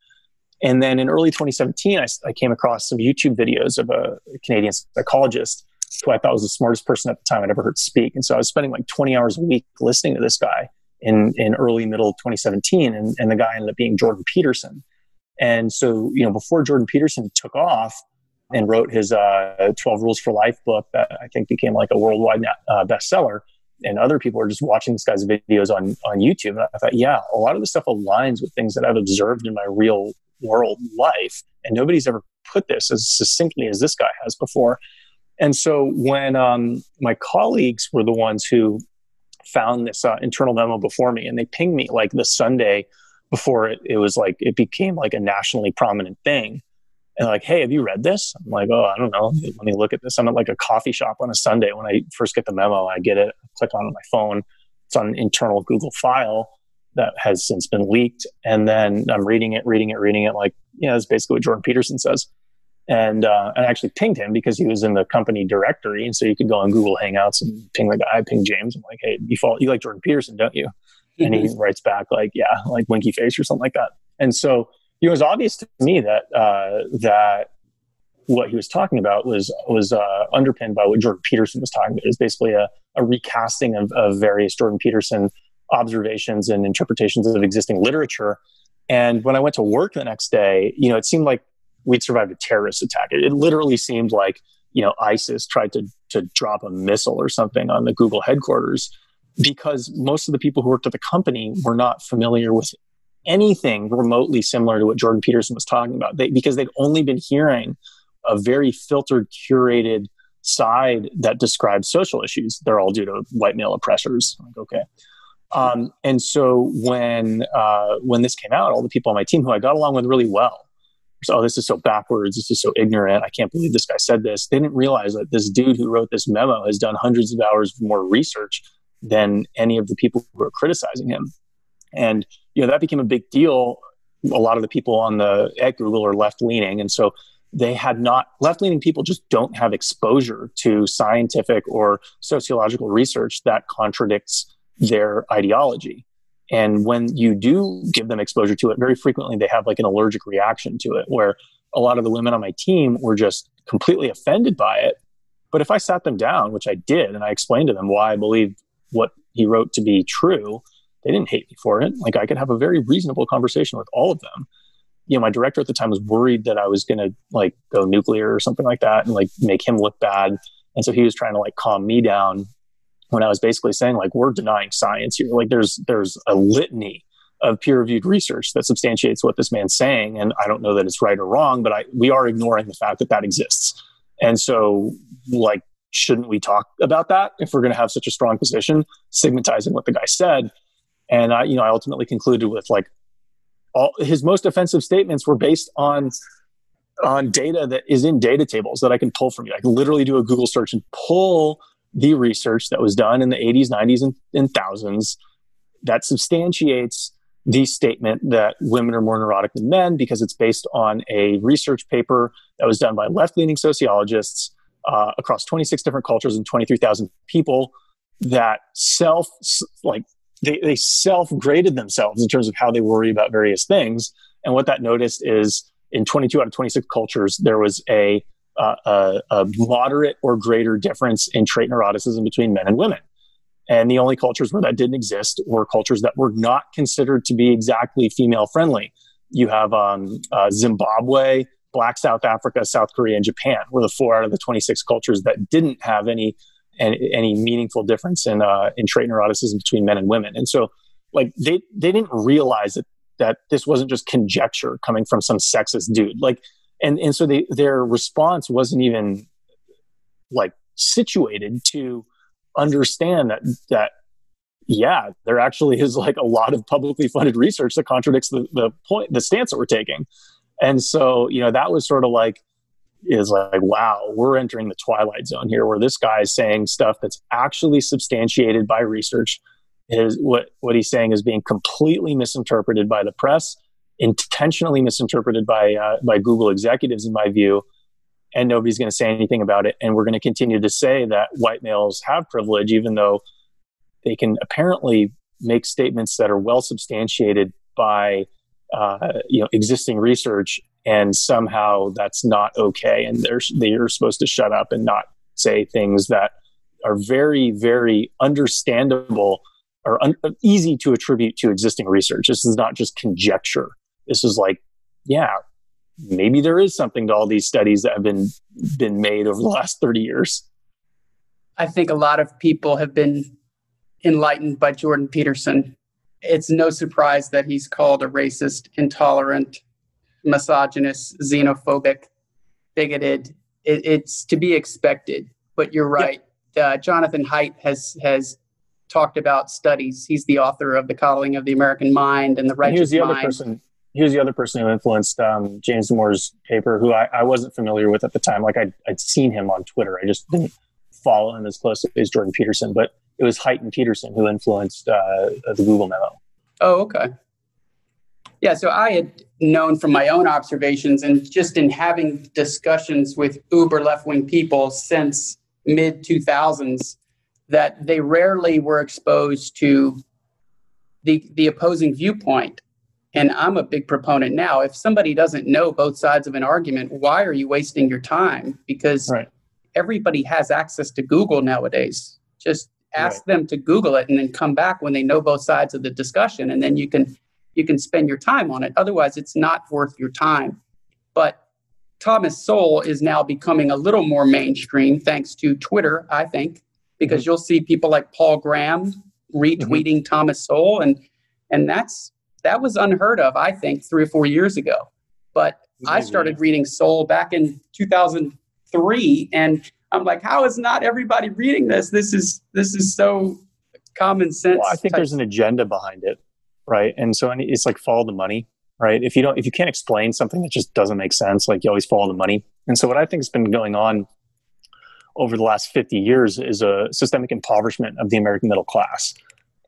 B: And then in early 2017, I, I came across some YouTube videos of a Canadian psychologist who I thought was the smartest person at the time I'd ever heard speak. And so I was spending like 20 hours a week listening to this guy in, in early, middle 2017. And, and the guy ended up being Jordan Peterson. And so, you know, before Jordan Peterson took off and wrote his uh, 12 Rules for Life book that I think became like a worldwide uh, bestseller, and other people are just watching this guy's videos on, on YouTube. And I thought, yeah, a lot of this stuff aligns with things that I've observed in my real world life. And nobody's ever put this as succinctly as this guy has before. And so when um, my colleagues were the ones who found this uh, internal memo before me, and they pinged me like the Sunday before it, it was like it became like a nationally prominent thing. And like, hey, have you read this? I'm like, oh, I don't know. Let me look at this. I'm at like a coffee shop on a Sunday when I first get the memo. I get it, click on it on my phone. It's on an internal Google file that has since been leaked. And then I'm reading it, reading it, reading it. Like, yeah, that's basically what Jordan Peterson says. And uh, I actually pinged him because he was in the company directory. And so you could go on Google Hangouts and ping the guy. I ping James. I'm like, hey, you, follow, you like Jordan Peterson, don't you? And he mm-hmm. writes back like, yeah, like winky face or something like that. And so it was obvious to me that uh, that what he was talking about was was uh, underpinned by what Jordan Peterson was talking about. It was basically a, a recasting of, of various Jordan Peterson observations and interpretations of existing literature. And when I went to work the next day, you know, it seemed like we'd survived a terrorist attack. It, it literally seemed like you know ISIS tried to to drop a missile or something on the Google headquarters because most of the people who worked at the company were not familiar with anything remotely similar to what Jordan Peterson was talking about they, because they'd only been hearing a very filtered, curated side that describes social issues. They're all due to white male oppressors. Like, okay. Um, and so when uh, when this came out, all the people on my team who I got along with really well, so, oh, this is so backwards. This is so ignorant. I can't believe this guy said this. They didn't realize that this dude who wrote this memo has done hundreds of hours more research than any of the people who are criticizing him. And you know that became a big deal. A lot of the people on the at Google are left leaning, and so they had not left leaning people just don't have exposure to scientific or sociological research that contradicts their ideology. And when you do give them exposure to it, very frequently they have like an allergic reaction to it, where a lot of the women on my team were just completely offended by it. But if I sat them down, which I did, and I explained to them why I believed what he wrote to be true, they didn't hate me for it. Like I could have a very reasonable conversation with all of them. You know, my director at the time was worried that I was going to like go nuclear or something like that and like make him look bad. And so he was trying to like calm me down when I was basically saying like we're denying science here. Like there's there's a litany of peer reviewed research that substantiates what this man's saying, and I don't know that it's right or wrong, but I we are ignoring the fact that that exists. And so like shouldn't we talk about that if we're going to have such a strong position stigmatizing what the guy said and I, you know, I ultimately concluded with like all his most offensive statements were based on on data that is in data tables that I can pull from you. I can literally do a Google search and pull the research that was done in the 80s, 90s, and, and thousands that substantiates the statement that women are more neurotic than men because it's based on a research paper that was done by left leaning sociologists uh, across 26 different cultures and 23,000 people that self like they, they self graded themselves in terms of how they worry about various things. And what that noticed is in 22 out of 26 cultures, there was a, uh, a, a moderate or greater difference in trait neuroticism between men and women. And the only cultures where that didn't exist were cultures that were not considered to be exactly female friendly. You have um, uh, Zimbabwe, Black South Africa, South Korea, and Japan were the four out of the 26 cultures that didn't have any any, any meaningful difference in uh, in trait neuroticism between men and women. And so, like they they didn't realize that that this wasn't just conjecture coming from some sexist dude. Like, and and so they, their response wasn't even like situated to understand that that yeah, there actually is like a lot of publicly funded research that contradicts the, the point, the stance that we're taking. And so, you know, that was sort of like is like, wow, we're entering the twilight zone here where this guy is saying stuff that's actually substantiated by research. Is what, what he's saying is being completely misinterpreted by the press, intentionally misinterpreted by, uh, by Google executives, in my view, and nobody's going to say anything about it. And we're going to continue to say that white males have privilege, even though they can apparently make statements that are well substantiated by uh, you know existing research and somehow that's not okay and they're they're supposed to shut up and not say things that are very very understandable or un- easy to attribute to existing research. This is not just conjecture. This is like yeah maybe there is something to all these studies that have been been made over the last 30 years.
A: I think a lot of people have been enlightened by jordan peterson. It's no surprise that he's called a racist intolerant misogynist, xenophobic, bigoted. It, it's to be expected. But you're right. Uh, Jonathan Haidt has has talked about studies. He's the author of The Coddling of the American Mind and The Righteous
B: Here's the
A: Mind.
B: other person. he was the other person who influenced um, James Damore's paper, who I, I, wasn't familiar with at the time. Like I'd, I'd seen him on Twitter, I just didn't follow him as closely as Jordan Peterson. But it was Haidt and Peterson who influenced uh, the Google memo.
A: Oh, okay. Yeah, so I had known from my own observations and just in having discussions with uber left wing people since mid 2000s that they rarely were exposed to the the opposing viewpoint and i'm a big proponent now if somebody doesn't know both sides of an argument why are you wasting your time because right. everybody has access to google nowadays just ask right. them to google it and then come back when they know both sides of the discussion and then you can you can spend your time on it otherwise it's not worth your time but thomas sowell is now becoming a little more mainstream thanks to twitter i think because mm-hmm. you'll see people like Paul Graham retweeting mm-hmm. Thomas Sowell, and and that's that was unheard of, I think, three or four years ago. But I started reading Sowell back in 2003, and I'm like, how is not everybody reading this? This is this is so common sense.
B: Well, I think type. there's an agenda behind it, right? And so it's like follow the money, right? If you don't, if you can't explain something that just doesn't make sense, like you always follow the money. And so what I think has been going on over the last 50 years is a systemic impoverishment of the American middle class.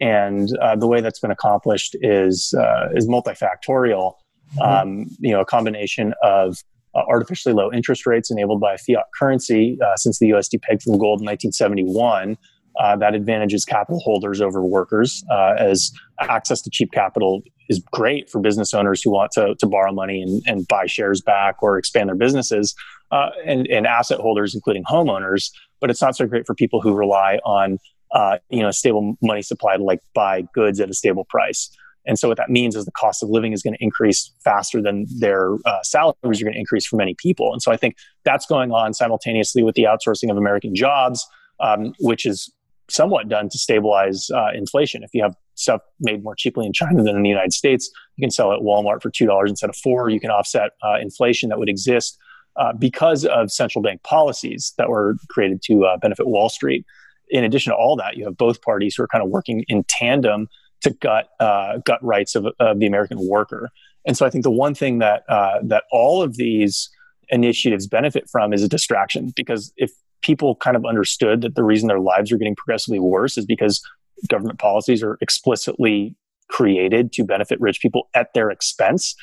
B: And uh, the way that's been accomplished is uh, is multifactorial. Mm-hmm. Um, you know, a combination of uh, artificially low interest rates enabled by a fiat currency uh, since the USD pegged from gold in 1971. Uh, that advantages capital holders over workers, uh, as access to cheap capital is great for business owners who want to, to borrow money and, and buy shares back or expand their businesses uh, and, and asset holders, including homeowners. But it's not so great for people who rely on uh, you know a stable money supply to like buy goods at a stable price. And so what that means is the cost of living is going to increase faster than their uh, salaries are going to increase for many people. And so I think that's going on simultaneously with the outsourcing of American jobs, um, which is somewhat done to stabilize uh, inflation. If you have stuff made more cheaply in China than in the United States, you can sell it at Walmart for two dollars instead of four. You can offset uh, inflation that would exist uh, because of central bank policies that were created to uh, benefit Wall Street. In addition to all that, you have both parties who are kind of working in tandem to gut uh, gut rights of, of, the American worker. And so, I think the one thing that uh, that all of these initiatives benefit from is a distraction because if people kind of understood that the reason their lives are getting progressively worse is because government policies are explicitly created to benefit rich people at their expense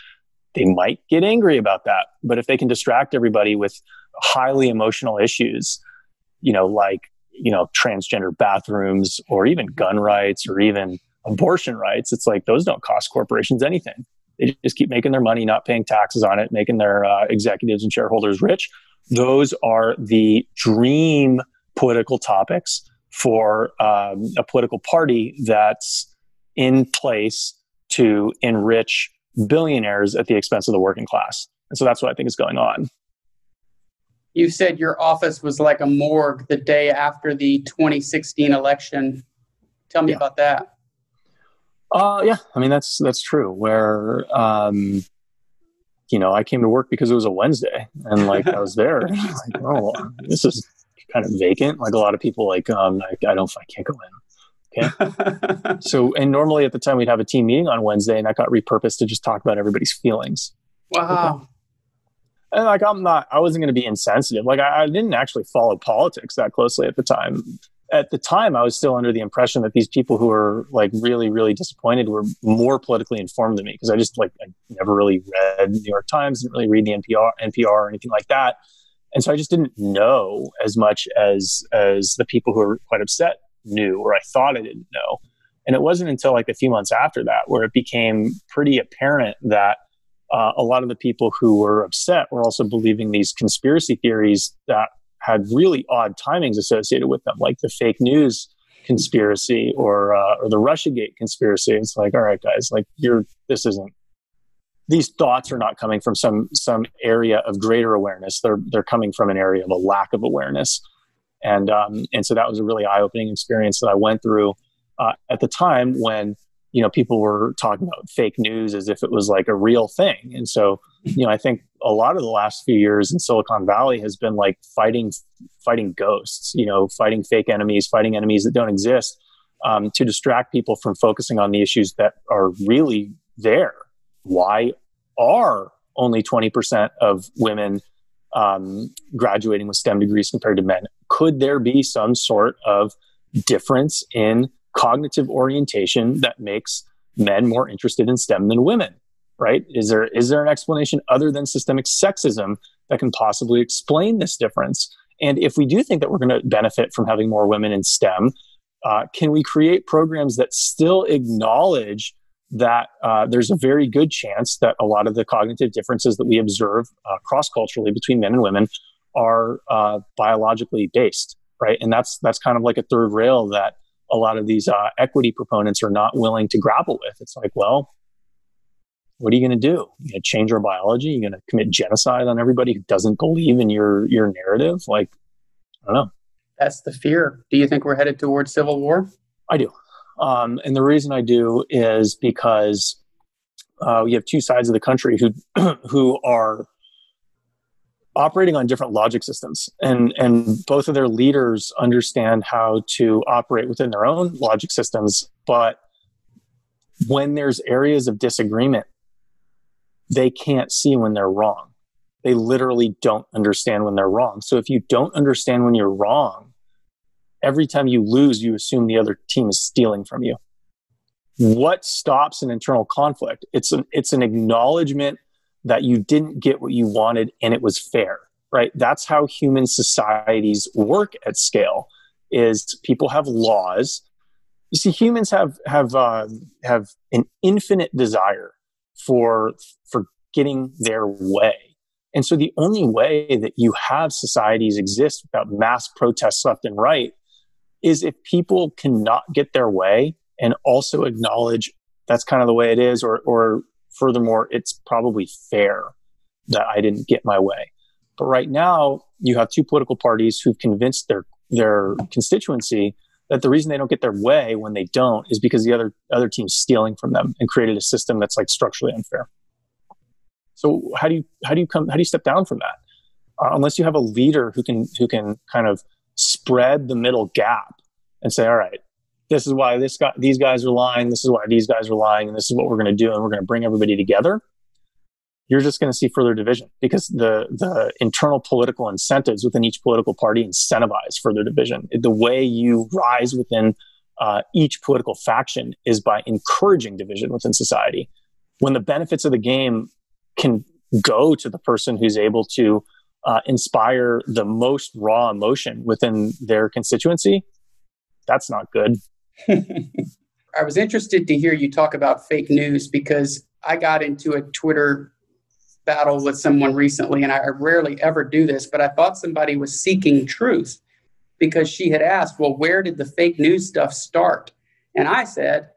B: they might get angry about that. But if they can distract everybody with highly emotional issues, you know, like, you know, transgender bathrooms or even gun rights or even abortion rights, it's like those don't cost corporations anything. They just keep making their money, not paying taxes on it, making their uh, executives and shareholders rich. Those are the dream political topics for um, a political party that's in place to enrich billionaires at the expense of the working class. And so that's what I think is going on.
A: You said your office was like a morgue the day after the 2016 election. Tell me yeah. about that.
B: Uh, yeah, I mean that's that's true. Where um, you know I came to work because it was a Wednesday, and like I was there, *laughs* like oh, this is kind of vacant. Like a lot of people, like um, I, I don't, I can't go in. Okay. *laughs* so, and normally at the time we'd have a team meeting on Wednesday, and that got repurposed to just talk about everybody's feelings.
A: Wow. Okay.
B: And like, I'm not, I wasn't going to be insensitive. Like, I, I didn't actually follow politics that closely at the time. At the time, I was still under the impression that these people who were like really, really disappointed were more politically informed than me because I just like I never really read New York Times, didn't really read the NPR, NPR or anything like that, and so I just didn't know as much as as the people who were quite upset knew or I thought I didn't know. And it wasn't until like a few months after that where it became pretty apparent that uh, a lot of the people who were upset were also believing these conspiracy theories that had really odd timings associated with them, like the fake news conspiracy or uh, or the RussiaGate conspiracy. It's like, all right, guys, like you're this isn't these thoughts are not coming from some some area of greater awareness. They're they're coming from an area of a lack of awareness. And um, and so that was a really eye opening experience that I went through uh, at the time when you know people were talking about fake news as if it was like a real thing. And so you know I think a lot of the last few years in Silicon Valley has been like fighting fighting ghosts. You know, fighting fake enemies, fighting enemies that don't exist. Um, to distract people from focusing on the issues that are really there. Why are only 20% of women um, graduating with STEM degrees compared to men. Could there be some sort of difference in cognitive orientation that makes men more interested in STEM than women? Right? Is there is there an explanation other than systemic sexism that can possibly explain this difference? And if we do think that we're going to benefit from having more women in STEM, uh, can we create programs that still acknowledge that uh, there's a very good chance that a lot of the cognitive differences that we observe uh, cross culturally between men and women are uh, biologically based, right? And that's that's kind of like a third rail that a lot of these uh, equity proponents are not willing to grapple with. It's like, well, what are you going to do? You going to change our biology? You're going to commit genocide on everybody who doesn't believe in your your narrative? Like, I don't know.
A: That's the fear. Do you think we're headed towards civil war?
B: I do. Um, and the reason I do is because uh, we have two sides of the country who *clears throat* who are operating on different logic systems, and and both of their leaders understand how to operate within their own logic systems. But when there's areas of disagreement, they can't see when they're wrong. They literally don't understand when they're wrong. So if you don't understand when you're wrong, every time you lose, you assume the other team is stealing from you. What stops an internal conflict? It's an, it's an acknowledgement that you didn't get what you wanted and it was fair, right? That's how human societies work at scale is people have laws. You see, humans have, have, uh, have an infinite desire for, for getting their way. And so the only way that you have societies exist without mass protests left and right is if people cannot get their way and also acknowledge that's kind of the way it is, or, or furthermore, it's probably fair that I didn't get my way. But right now, you have two political parties who've convinced their their constituency that the reason they don't get their way when they don't is because the other other team's stealing from them and created a system that's like structurally unfair. So how do you how do you come how do you step down from that? Uh, unless you have a leader who can who can kind of spread the middle gap and say, all right, this is why this guy, these guys are lying. This is why these guys are lying. And this is what we're going to do. And we're going to bring everybody together. You're just going to see further division because the, the internal political incentives within each political party incentivize further division. The way you rise within uh, each political faction is by encouraging division within society. When the benefits of the game can go to the person who's able to uh, inspire the most raw emotion within their constituency, that's not good. *laughs*
A: I was interested to hear you talk about fake news because I got into a Twitter battle with someone recently, and I rarely ever do this, but I thought somebody was seeking truth because she had asked, Well, where did the fake news stuff start? And I said,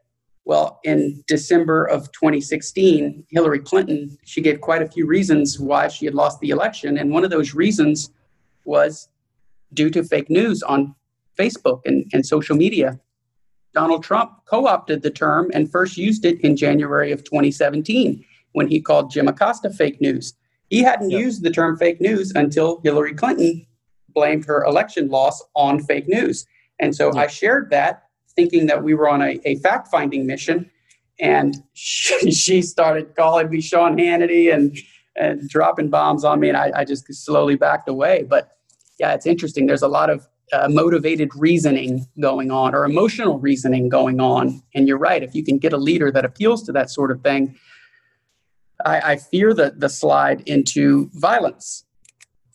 A: well, in December of 2016, Hillary Clinton, she gave quite a few reasons why she had lost the election. And one of those reasons was due to fake news on Facebook and, and social media. Donald Trump co opted the term and first used it in January of 2017 when he called Jim Acosta fake news. He hadn't yep. used the term fake news until Hillary Clinton blamed her election loss on fake news. And so yep. I shared that thinking that we were on a, a fact finding mission. And she, *laughs* she, started calling me Sean Hannity and, and dropping bombs on me. And I, I just slowly backed away. But yeah, it's interesting. There's a lot of uh, motivated reasoning going on or emotional reasoning going on. And you're right. If you can get a leader that appeals to that sort of thing, I, I fear the, the slide into violence.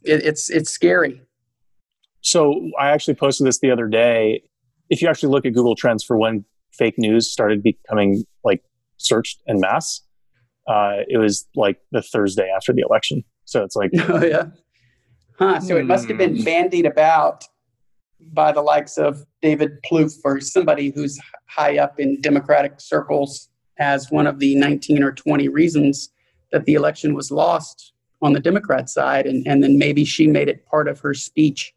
A: It, it's, it's scary.
B: So I actually posted this the other day if you actually look at Google Trends for when fake news started becoming like searched in mass, uh, it was like the Thursday after the election. So it's like, *laughs*
A: oh yeah, huh? So it must have been hmm. bandied about by the likes of David Plouffe or somebody who's high up in Democratic circles as one of the 19 or 20 reasons that the election was lost on the Democrat side, and and then maybe she made it part of her speech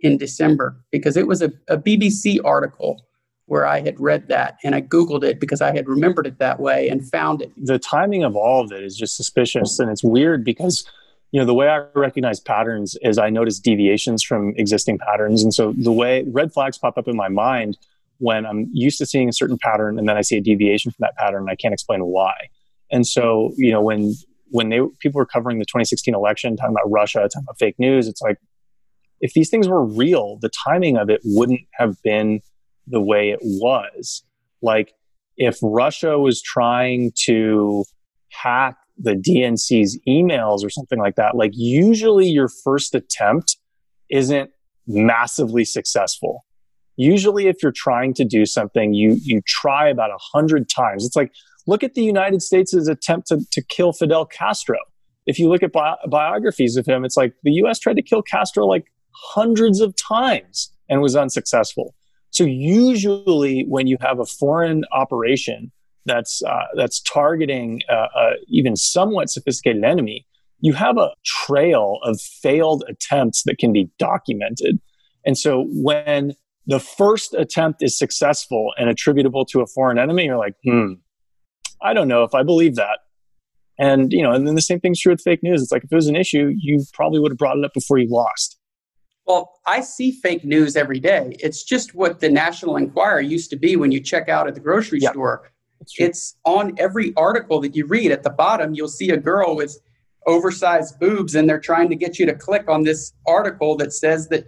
A: in December because it was a, a BBC article where I had read that and I Googled it because I had remembered it that way and found it.
B: The timing of all of it is just suspicious and it's weird because you know the way I recognize patterns is I notice deviations from existing patterns and so the way red flags pop up in my mind when I'm used to seeing a certain pattern and then I see a deviation from that pattern and I can't explain why. And so, you know, when when they people were covering the 2016 election, talking about Russia, talking about fake news, it's like if these things were real, the timing of it wouldn't have been the way it was. Like if Russia was trying to hack the DNC's emails or something like that, like usually your first attempt isn't massively successful. Usually, if you're trying to do something, you you try about a hundred times. It's like look at the United States' attempt to, to kill Fidel Castro. If you look at bi- biographies of him, it's like the U.S. tried to kill Castro like hundreds of times and was unsuccessful. So usually, when you have a foreign operation that's uh, that's targeting uh, even somewhat sophisticated enemy, you have a trail of failed attempts that can be documented. And so when the first attempt is successful and attributable to a foreign enemy, you're like, hmm, I don't know if I believe that. And you know, and then the same thing's true with fake news. It's like if it was an issue, you probably would have brought it up before you lost.
A: Well, I see fake news every day. It's just what the National Enquirer used to be when you check out at the grocery yeah, store. It's on every article that you read. At the bottom, you'll see a girl with oversized boobs, and they're trying to get you to click on this article that says that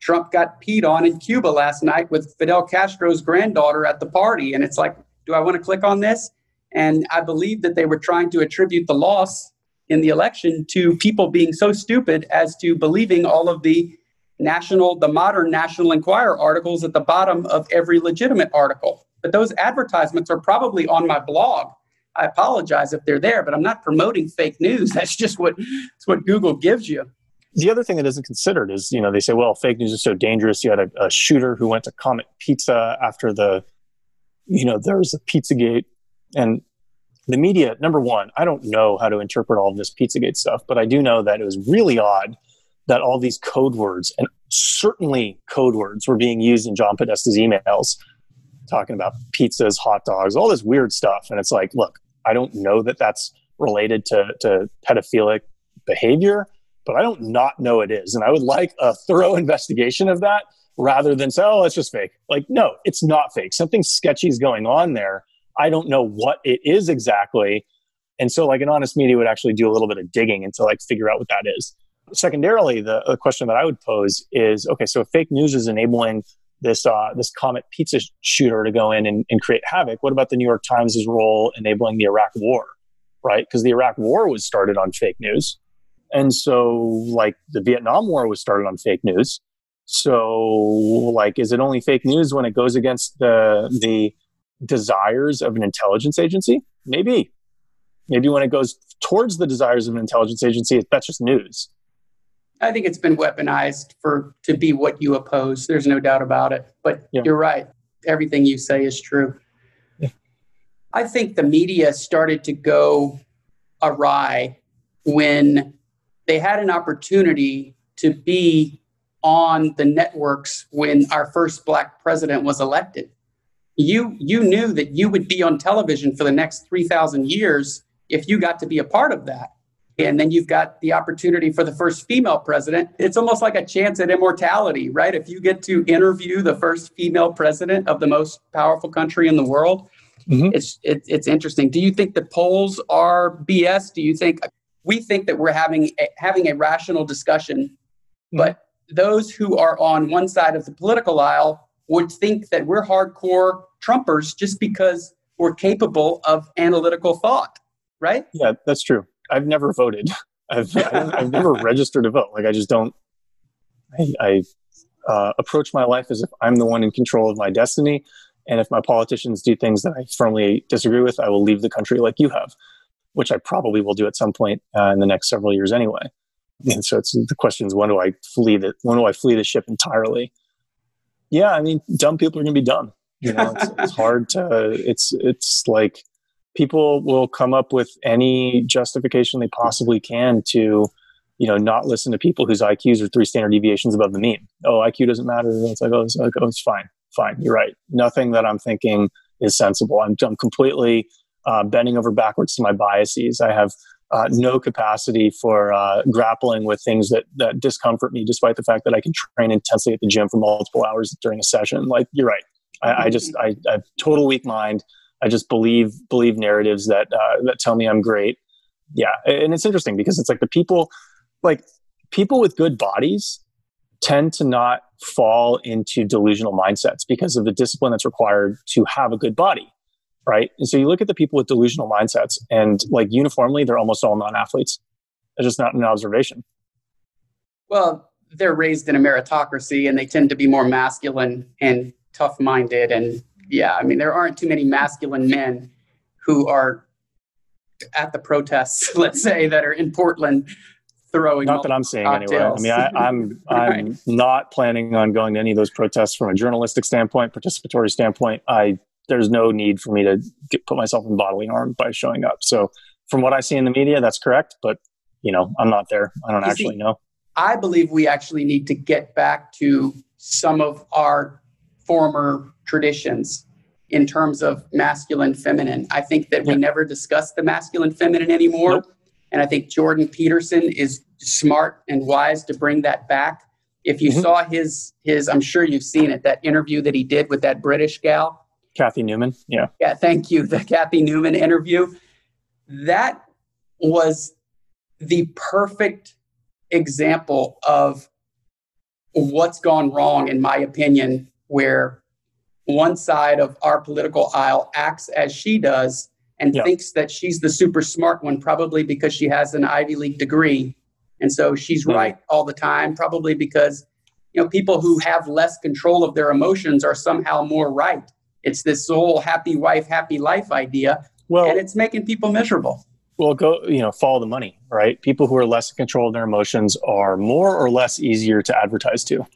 A: Trump got peed on in Cuba last night with Fidel Castro's granddaughter at the party. And it's like, do I want to click on this? And I believe that they were trying to attribute the loss in the election to people being so stupid as to believing all of the national, the modern National Enquirer articles at the bottom of every legitimate article. But those advertisements are probably on my blog. I apologize if they're there, but I'm not promoting fake news. *laughs* That's just what it's what Google gives you.
B: The other thing that isn't considered is, you know, they say, well, fake news is so dangerous. You had a, a shooter who went to Comet Pizza after the, you know, there was a Pizzagate and the media, number one, I don't know how to interpret all of this Pizzagate stuff, but I do know that it was really odd that all these code words and certainly code words were being used in John Podesta's emails talking about pizzas, hot dogs, all this weird stuff. And it's like, look, I don't know that that's related to, to pedophilic behavior, but I don't not know it is. And I would like a thorough *laughs* investigation of that rather than say, oh, it's just fake. Like, no, it's not fake. Something sketchy is going on there. I don't know what it is exactly. And so, like, an honest media would actually do a little bit of digging and to like figure out what that is. Secondarily, the, the question that I would pose is okay, so fake news is enabling this uh, this Comet pizza shooter to go in and, and create havoc, what about the New York Times' role enabling the Iraq War? Right? Because the Iraq War was started on fake news. And so, like, the Vietnam War was started on fake news. So, like, is it only fake news when it goes against the the desires of an intelligence agency? Maybe. Maybe when it goes towards the desires of an intelligence agency, that's just news.
A: I think it's been weaponized for to be what you oppose. There's no doubt about it. But yeah. you're right. Everything you say is true. Yeah. I think the media started to go awry when they had an opportunity to be on the networks when our first black president was elected you you knew that you would be on television for the next 3000 years if you got to be a part of that. And then you've got the opportunity for the first female president. It's almost like a chance at immortality right? If you get to interview the first female president of the most powerful country in the world mm-hmm. it's it, it's interesting. Do you think the polls are bs do you think we think that we're having a, having a rational discussion mm-hmm. but those who are on one side of the political aisle would think that we're hardcore Trumpers just because we're capable of analytical thought, right?
B: Yeah, that's true. I've never voted. *laughs* I've, I've never *laughs* registered to vote. Like I just don't. I, I uh, approach my life as if I'm the one in control of my destiny, and if my politicians do things that I firmly disagree with, I will leave the country like you have, which I probably will do at some point uh, in the next several years anyway. And so it's the question is when do I flee the when do I flee the ship entirely? Yeah, I mean, dumb people are going to be dumb. You know, it's, *laughs* it's hard to. It's it's like people will come up with any justification they possibly can to, you know, not listen to people whose IQs are three standard deviations above the mean. Oh, IQ doesn't matter. It's like, oh, it's, like, oh, it's fine, fine. You're right. Nothing that I'm thinking is sensible. I'm, I'm completely uh, bending over backwards to my biases. I have uh, no capacity for uh, grappling with things that that discomfort me, despite the fact that I can train intensely at the gym for multiple hours during a session. Like you're right, I, I just I, I total weak mind. I just believe believe narratives that uh, that tell me I'm great, yeah, and it's interesting because it's like the people, like people with good bodies, tend to not fall into delusional mindsets because of the discipline that's required to have a good body right and so you look at the people with delusional mindsets and like uniformly they're almost all non-athletes it's just not an observation
A: well they're raised in a meritocracy and they tend to be more masculine and tough minded and yeah i mean there aren't too many masculine men who are at the protests *laughs* let's say that are in portland throwing.
B: Not that I'm seeing cocktails. anyway. I mean, I, am I'm, *laughs* I'm right. not planning on going to any of those protests from a journalistic standpoint, participatory standpoint. I there's no need for me to get, put myself in bodily harm by showing up. So, from what I see in the media, that's correct. But you know, I'm not there. I don't you actually see, know.
A: I believe we actually need to get back to some of our former traditions in terms of masculine feminine. I think that we never discuss the masculine feminine anymore. Nope. And I think Jordan Peterson is smart and wise to bring that back. If you mm-hmm. saw his his, I'm sure you've seen it, that interview that he did with that British gal.
B: Cathy Newman. Yeah.
A: Yeah, thank you. *laughs* The Cathy Newman interview. That was the perfect example of what's gone wrong, in my opinion, where one side of our political aisle acts as she does and yeah. thinks that she's the super smart one, probably because she has an Ivy League degree. And so she's mm-hmm. right all the time, probably because you know people who have less control of their emotions are somehow more right. It's this whole happy wife, happy life idea, well, and it's making people miserable.
B: Well, go you know follow the money, right? People who are less in control of their emotions are more or less easier to advertise to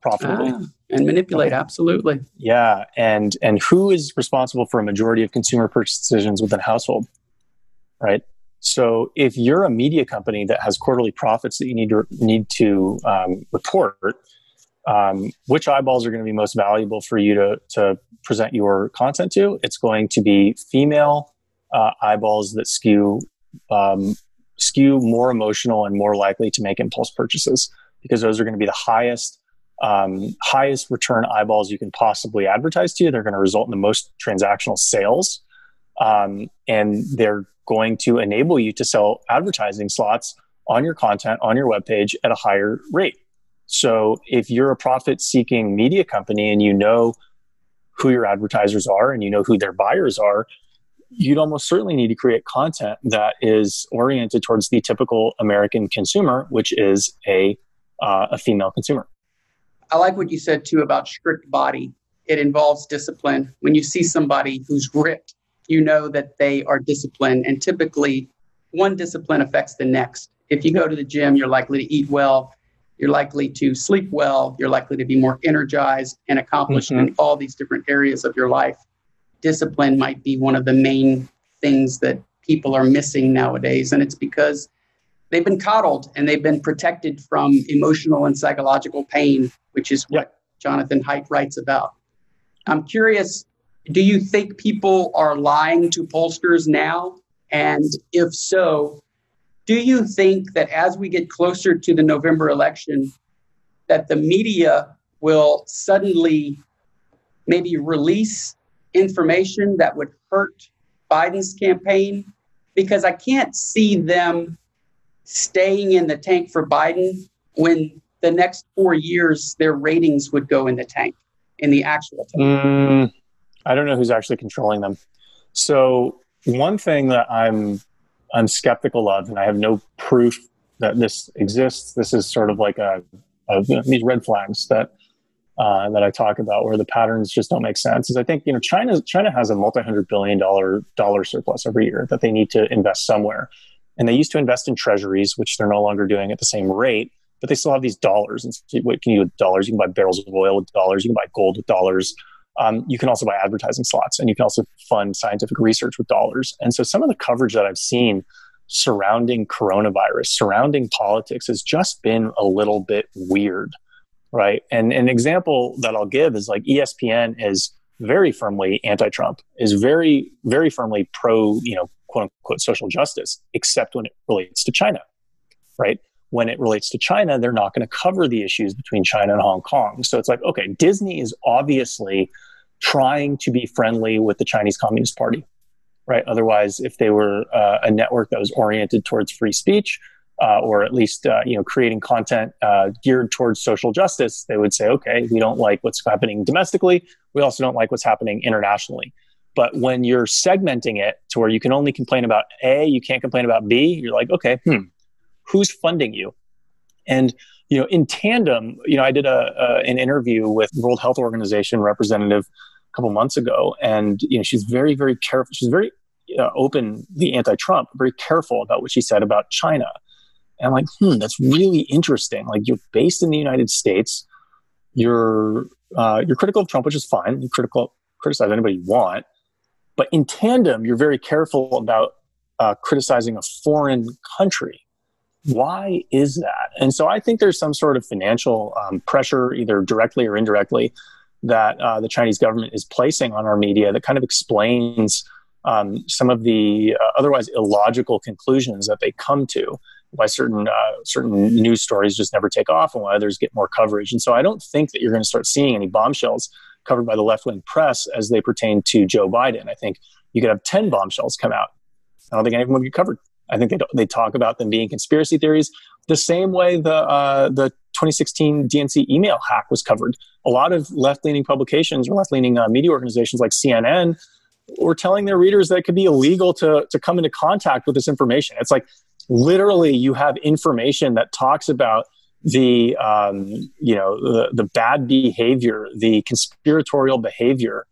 B: profitably. Ah
A: and manipulate absolutely
B: yeah and and who is responsible for a majority of consumer purchase decisions within a household right so if you're a media company that has quarterly profits that you need to need to um, report um, which eyeballs are going to be most valuable for you to, to present your content to it's going to be female uh, eyeballs that skew um, skew more emotional and more likely to make impulse purchases because those are going to be the highest um, highest return eyeballs you can possibly advertise to. They're going to result in the most transactional sales. Um, and they're going to enable you to sell advertising slots on your content on your webpage at a higher rate. So if you're a profit seeking media company and you know who your advertisers are and you know who their buyers are, you'd almost certainly need to create content that is oriented towards the typical American consumer, which is a, uh, a female consumer.
A: I like what you said too about strict body. It involves discipline. When you see somebody who's ripped, you know that they are disciplined. And typically, one discipline affects the next. If you go to the gym, you're likely to eat well, you're likely to sleep well, you're likely to be more energized and accomplished mm-hmm. in all these different areas of your life. Discipline might be one of the main things that people are missing nowadays. And it's because they've been coddled and they've been protected from emotional and psychological pain which is what Jonathan Haidt writes about. I'm curious, do you think people are lying to pollsters now? And if so, do you think that as we get closer to the November election, that the media will suddenly maybe release information that would hurt Biden's campaign? Because I can't see them staying in the tank for Biden when the next four years, their ratings would go in the tank, in the actual tank.
B: Mm, I don't know who's actually controlling them. So one thing that I'm I'm skeptical of, and I have no proof that this exists. This is sort of like a, a these red flags that uh, that I talk about, where the patterns just don't make sense. Is I think you know China China has a multi hundred billion dollar dollar surplus every year that they need to invest somewhere, and they used to invest in treasuries, which they're no longer doing at the same rate but they still have these dollars. And what can you do with dollars? You can buy barrels of oil with dollars. You can buy gold with dollars. Um, you can also buy advertising slots, and you can also fund scientific research with dollars. And so some of the coverage that I've seen surrounding coronavirus, surrounding politics, has just been a little bit weird, right? And an example that I'll give is like ESPN is very firmly anti-Trump, is very, very firmly pro, you know, quote unquote social justice, except when it relates to China, right? When it relates to China, they're not going to cover the issues between China and Hong Kong. So it's like, okay, Disney is obviously trying to be friendly with the Chinese Communist Party. right? Otherwise, if they were uh, a network that was oriented towards free speech, uh, or at least uh, you know creating content uh, geared towards social justice, they would say, okay, we don't like what's happening domestically. We also don't like what's happening internationally. But when you're segmenting it to where you can only complain about A, you can't complain about B, you're like, okay, hmm, who's funding you? And you know, in tandem, you know, I did a, an interview with World Health Organization representative a couple months ago, and you know, she's very, very careful. She's very uh, the anti-Trump, very careful about what she said about China and I'm like, hmm, that's really interesting. Like you're based in the United States, you're uh, you're critical of Trump, which is fine. You critical criticize anybody you want, but in tandem, you're very careful about uh, criticizing a foreign country. Why is that? And so I think there's some sort of financial um, pressure, either directly or indirectly, that uh, the Chinese government is placing on our media that kind of explains um, some of the uh, otherwise illogical conclusions that they come to why certain uh, certain news stories just never take off and why others get more coverage. And so I don't think that you're going to start seeing any bombshells covered by the left wing press as they pertain to Joe Biden. I think you could have 10 bombshells come out. I don't think any of them would get covered. I think they, they talk about them being conspiracy theories the same way the, uh, the 2016 DNC email hack was covered. A lot of left leaning publications or left leaning uh, media organizations like CNN were telling their readers that it could be illegal to, to come into contact with this information. It's like literally you have information that talks about the um, you know the, the bad behavior, the conspiratorial behavior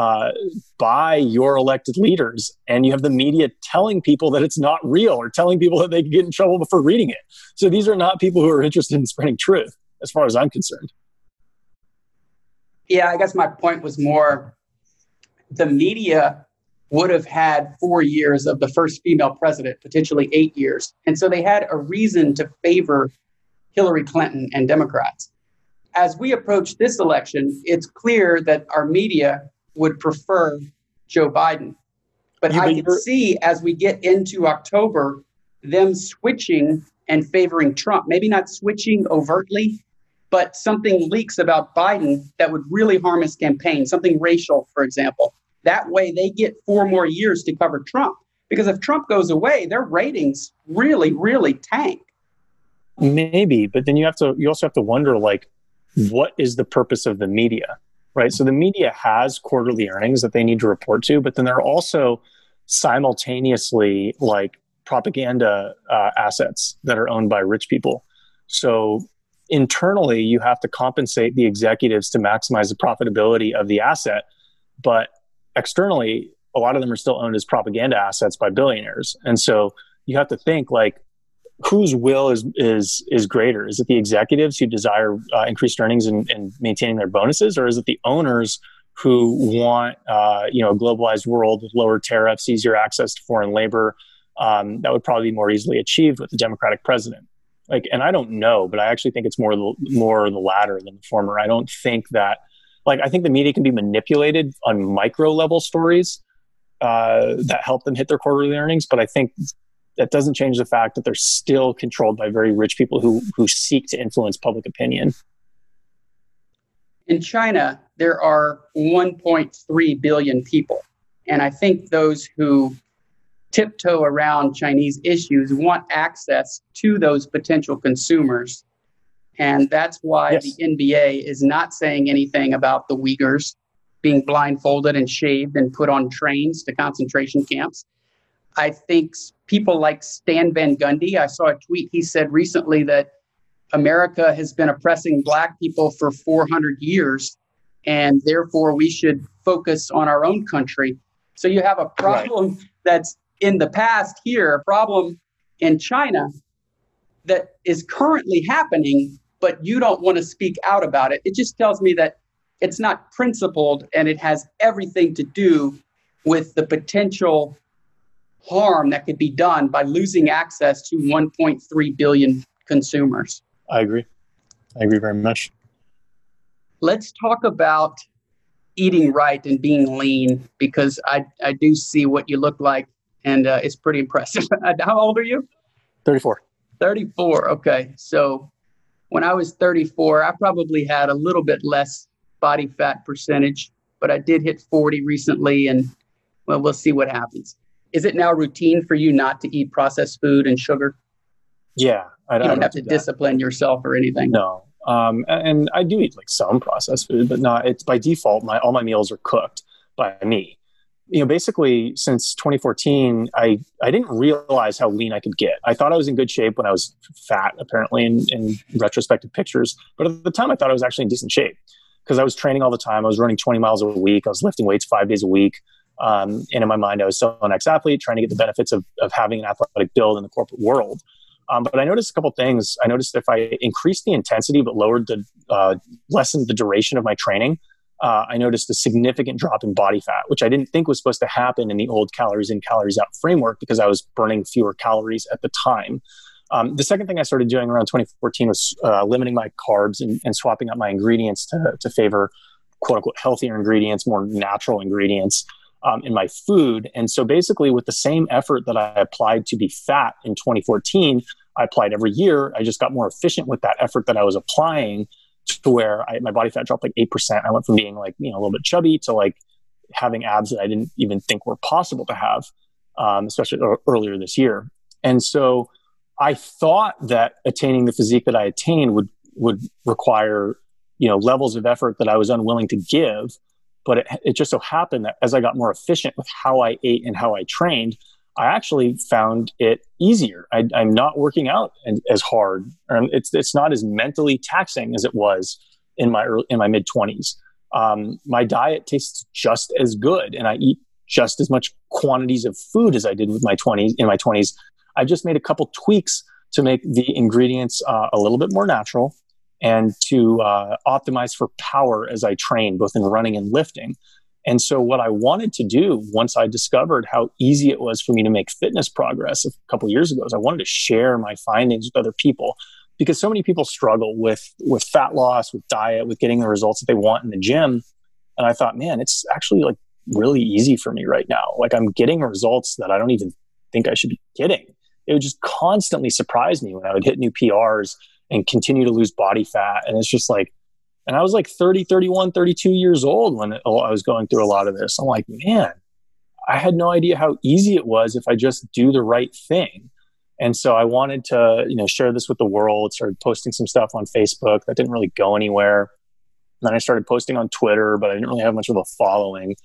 B: uh, by your elected leaders, and you have the media telling people that it's not real or telling people that they can get in trouble for reading it. So these are not people who are interested in spreading truth, as far as I'm concerned.
A: Yeah, I guess my point was more the media would have had four years of the first female president, potentially eight years. And so they had a reason to favor Hillary Clinton and Democrats. As we approach this election, it's clear that our media would prefer Joe Biden. But you I can see as we get into October, them switching and favoring Trump. Maybe not switching overtly, but something leaks about Biden that would really harm his campaign, something racial, for example. That way they get four more years to cover Trump. Because if Trump goes away, their ratings really, really tank.
B: Maybe, but then you have to you also have to wonder like what is the purpose of the media? Right? So the media has quarterly earnings that they need to report to, but then they're also simultaneously like propaganda uh, assets that are owned by rich people. So internally, you have to compensate the executives to maximize the profitability of the asset, but externally, a lot of them are still owned as propaganda assets by billionaires. And so you have to think like, whose will is is is greater? Is it the executives who desire uh, increased earnings and, and, maintaining their bonuses, or is it the owners who want uh, you know a globalized world with lower tariffs, easier access to foreign labor? Um, that would probably be more easily achieved with a Democratic president. Like, and I don't know, but I actually think it's more the, more the latter than the former. I don't think that like I think the media can be manipulated on micro level stories uh, that help them hit their quarterly earnings, but I think that doesn't change the fact that they're still controlled by very rich people who who seek to influence public opinion.
A: In China, there are 1.3 billion people, and I think those who tiptoe around Chinese issues want access to those potential consumers and that's why yes. the NBA is not saying anything about the Uyghurs being blindfolded and shaved and put on trains to concentration camps. I think people like Stan Van Gundy, I saw a tweet he said recently that America has been oppressing black people for 400 years, and therefore we should focus on our own country. So you have a problem right. that's in the past here, a problem in China that is currently happening but you don't want to speak out about it. It just tells me that it's not principled and it has everything to do with the potential harm that could be done by losing access to 1.3 billion consumers.
B: I agree. I agree very much.
A: Let's talk about eating right and being lean because I, I do see what you look like and uh, it's pretty impressive. *laughs* How old are you?
B: 34.
A: 34. Okay. So when I was 34, I probably had a little bit less body fat percentage, but I did hit 40 recently and
C: well, we'll see what happens. Is it now routine for you not to eat processed food and sugar?
B: Yeah,
C: I, you don't, don't have to discipline yourself or anything.
B: No, um, and I do eat like some processed food, but not. It's by default. My all my meals are cooked by me. You know, basically since 2014, I I didn't realize how lean I could get. I thought I was in good shape when I was fat, apparently in, in retrospective pictures. But at the time, I thought I was actually in decent shape because I was training all the time. I was running 20 miles a week. I was lifting weights five days a week. Um, and in my mind, I was still an ex athlete trying to get the benefits of, of having an athletic build in the corporate world. Um, but I noticed a couple things. I noticed if I increased the intensity but lowered the, uh, lessened the duration of my training, uh, I noticed a significant drop in body fat, which I didn't think was supposed to happen in the old calories in, calories out framework because I was burning fewer calories at the time. Um, the second thing I started doing around 2014 was uh, limiting my carbs and, and, swapping out my ingredients to, to favor quote unquote healthier ingredients, more natural ingredients um, in my food. And so basically, with the same effort that I applied to be fat in 2014, I applied every year. I just got more efficient with that effort that I was applying to where I, my body fat dropped like 8%. I went from being like, you know, a little bit chubby to like having abs that I didn't even think were possible to have, um, especially earlier this year. And so I thought that attaining the physique that I attained would, would require, you know, levels of effort that I was unwilling to give. But it, it just so happened that as I got more efficient with how I ate and how I trained, I actually found it easier. I, am not working out as hard, and it's it's not as mentally taxing as it was in my early, in my mid twenties. Um, my diet tastes just as good, and I eat just as much quantities of food as I did with my twenties in my twenties. I've just made a couple tweaks to make the ingredients uh, a little bit more natural and to uh, optimize for power as I train, both in running and lifting. And so, what I wanted to do once I discovered how easy it was for me to make fitness progress a couple years ago is I wanted to share my findings with other people because so many people struggle with with fat loss, with diet, with getting the results that they want in the gym. And I thought, man, it's actually like really easy for me right now. Like I'm getting results that I don't even think I should be getting. It would just constantly surprise me when I would hit new PRs and continue to lose body fat. And it's just like, and I was like 30, 31, 32 years old when I was going through a lot of this. I'm like, man, I had no idea how easy it was if I just do the right thing. And so I wanted to, you know, share this with the world, started posting some stuff on Facebook that didn't really go anywhere. Then I started posting on Twitter, but I didn't really have much of a following.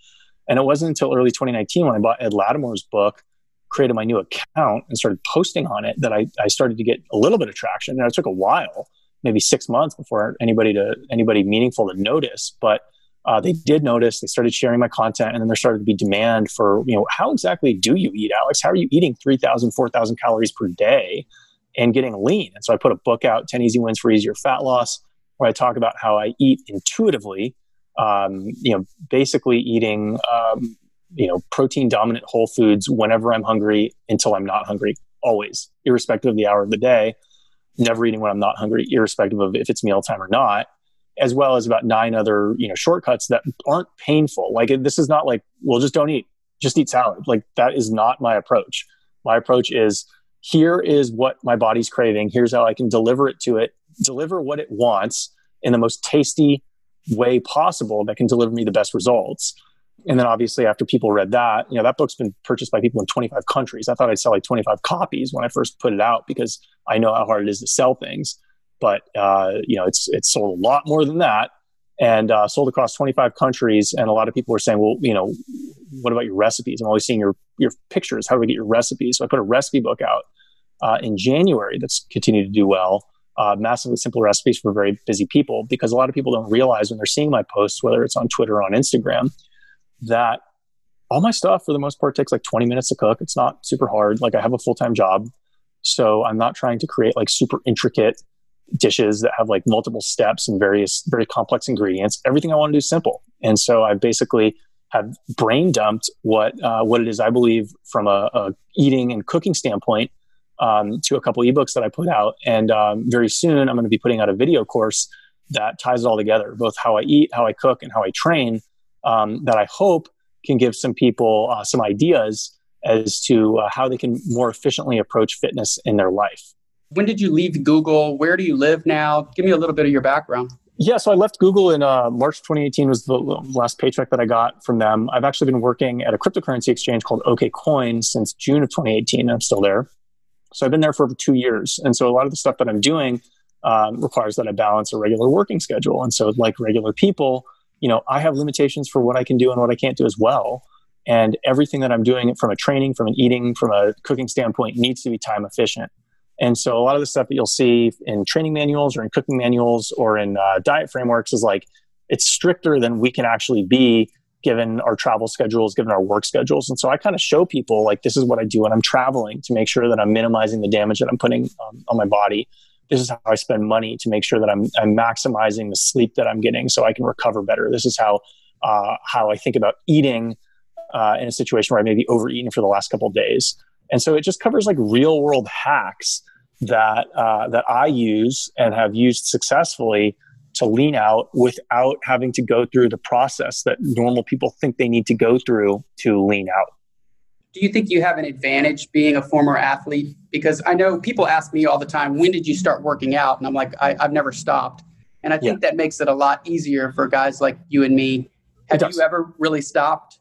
B: And it wasn't until early 2019 when I bought Ed Latimore's book, created my new account, and started posting on it that I, I started to get a little bit of traction. And it took a while maybe six months before anybody to anybody meaningful to notice. But uh, they did notice. They started sharing my content, and then there started to be demand for you know how exactly do you eat, Alex? How are you eating 3,000, 4,000 calories per day and getting lean? And so I put a book out, 10 Easy Wins for Easier Fat Loss, where I talk about how I eat intuitively. Um, you know, basically eating um, you know protein dominant whole foods whenever I'm hungry until I'm not hungry, always, irrespective of the hour of the day never eating when I'm not hungry, irrespective of if it's mealtime or not, as well as about nine other, you know, shortcuts that aren't painful. Like this is not like, well, just don't eat, just eat salad. Like that is not my approach. My approach is here is what my body's craving. Here's how I can deliver it to it, deliver what it wants in the most tasty way possible that can deliver me the best results. And then obviously after people read that, you know, that book's been purchased by people in 25 countries. I thought I'd sell like 25 copies when I first put it out because I know how hard it is to sell things. But uh, you know, it's it's sold a lot more than that, and uh, sold across 25 countries. And a lot of people were saying, well, you know, what about your recipes? I'm always seeing your your pictures. How do we get your recipes? So I put a recipe book out uh, in January that's continued to do well. Uh, massively simple recipes for very busy people because a lot of people don't realize when they're seeing my posts, whether it's on Twitter or on Instagram, that all my stuff for the most part takes like 20 minutes to cook. It's not super hard. Like I have a full time job. So I'm not trying to create like super intricate dishes that have like multiple steps and various very complex ingredients. Everything I want to do is simple. And so I basically have brain dumped what uh, what it is I believe from a, a eating and cooking standpoint um, to a couple ebooks that I put out. And um, very soon I'm going to be putting out a video course that ties it all together, both how I eat, how I cook, and how I train um, that I hope can give some people uh, some ideas as to uh, how they can more efficiently approach fitness in their life.
C: When did you leave Google? Where do you live now? Give me a little bit of your background.
B: Yeah, so I left Google in uh, March 2018 was the last paycheck that I got from them. I've actually been working at a cryptocurrency exchange called OKCoin since June of 2018. I'm still there. So I've been there for over two years. And so a lot of the stuff that I'm doing um, requires that I balance a regular working schedule. And so like regular people, you know, I have limitations for what I can do and what I can't do as well. And everything that I'm doing from a training, from an eating, from a cooking standpoint needs to be time efficient. And so a lot of the stuff that you'll see in training manuals or in cooking manuals or in uh, diet frameworks is like it's stricter than we can actually be given our travel schedules, given our work schedules. And so I kind of show people like this is what I do when I'm traveling to make sure that I'm minimizing the damage that I'm putting um, on my body. This is how I spend money to make sure that I'm, I'm maximizing the sleep that I'm getting so I can recover better. This is how uh, how I think about eating uh, in a situation where I may be overeaten for the last couple of days. And so it just covers like real world hacks that uh, that I use and have used successfully to lean out without having to go through the process that normal people think they need to go through to lean out.
A: Do you think you have an advantage being a former athlete? Because I know people ask me all the time, when did you start working out? And I'm like, I, have never stopped. And I think yeah. that makes it a lot easier for guys like you and me. Have you ever really stopped?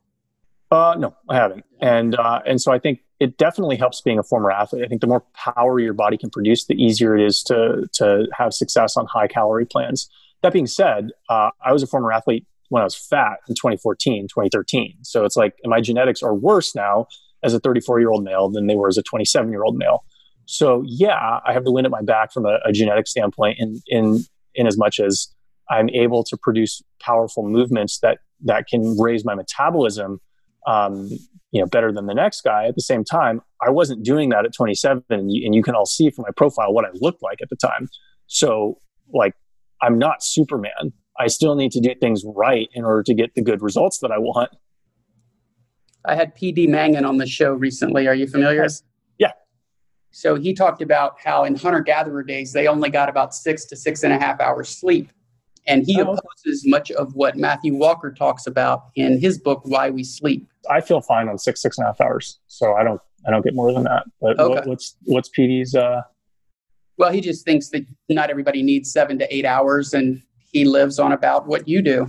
B: Uh, no, I haven't. And uh, and so I think it definitely helps being a former athlete. I think the more power your body can produce, the easier it is to to have success on high calorie plans. That being said, uh, I was a former athlete when I was fat in 2014, 2013. So it's like my genetics are worse now as a 34 year old male than they were as a 27 year old male. So yeah, I have the wind at my back from a, a genetic standpoint in in in as much as I'm able to produce powerful movements that that can raise my metabolism um, you know better than the next guy at the same time i wasn't doing that at 27 and you, and you can all see from my profile what i looked like at the time so like i'm not superman i still need to do things right in order to get the good results that i want
A: i had pd mangan on the show recently are you familiar yes.
B: yeah
A: so he talked about how in hunter gatherer days they only got about six to six and a half hours sleep and he oh. opposes much of what Matthew Walker talks about in his book, Why We Sleep.
B: I feel fine on six, six and a half hours. So I don't I don't get more than that. But okay. what, what's what's PD's uh
A: well, he just thinks that not everybody needs seven to eight hours and he lives on about what you do.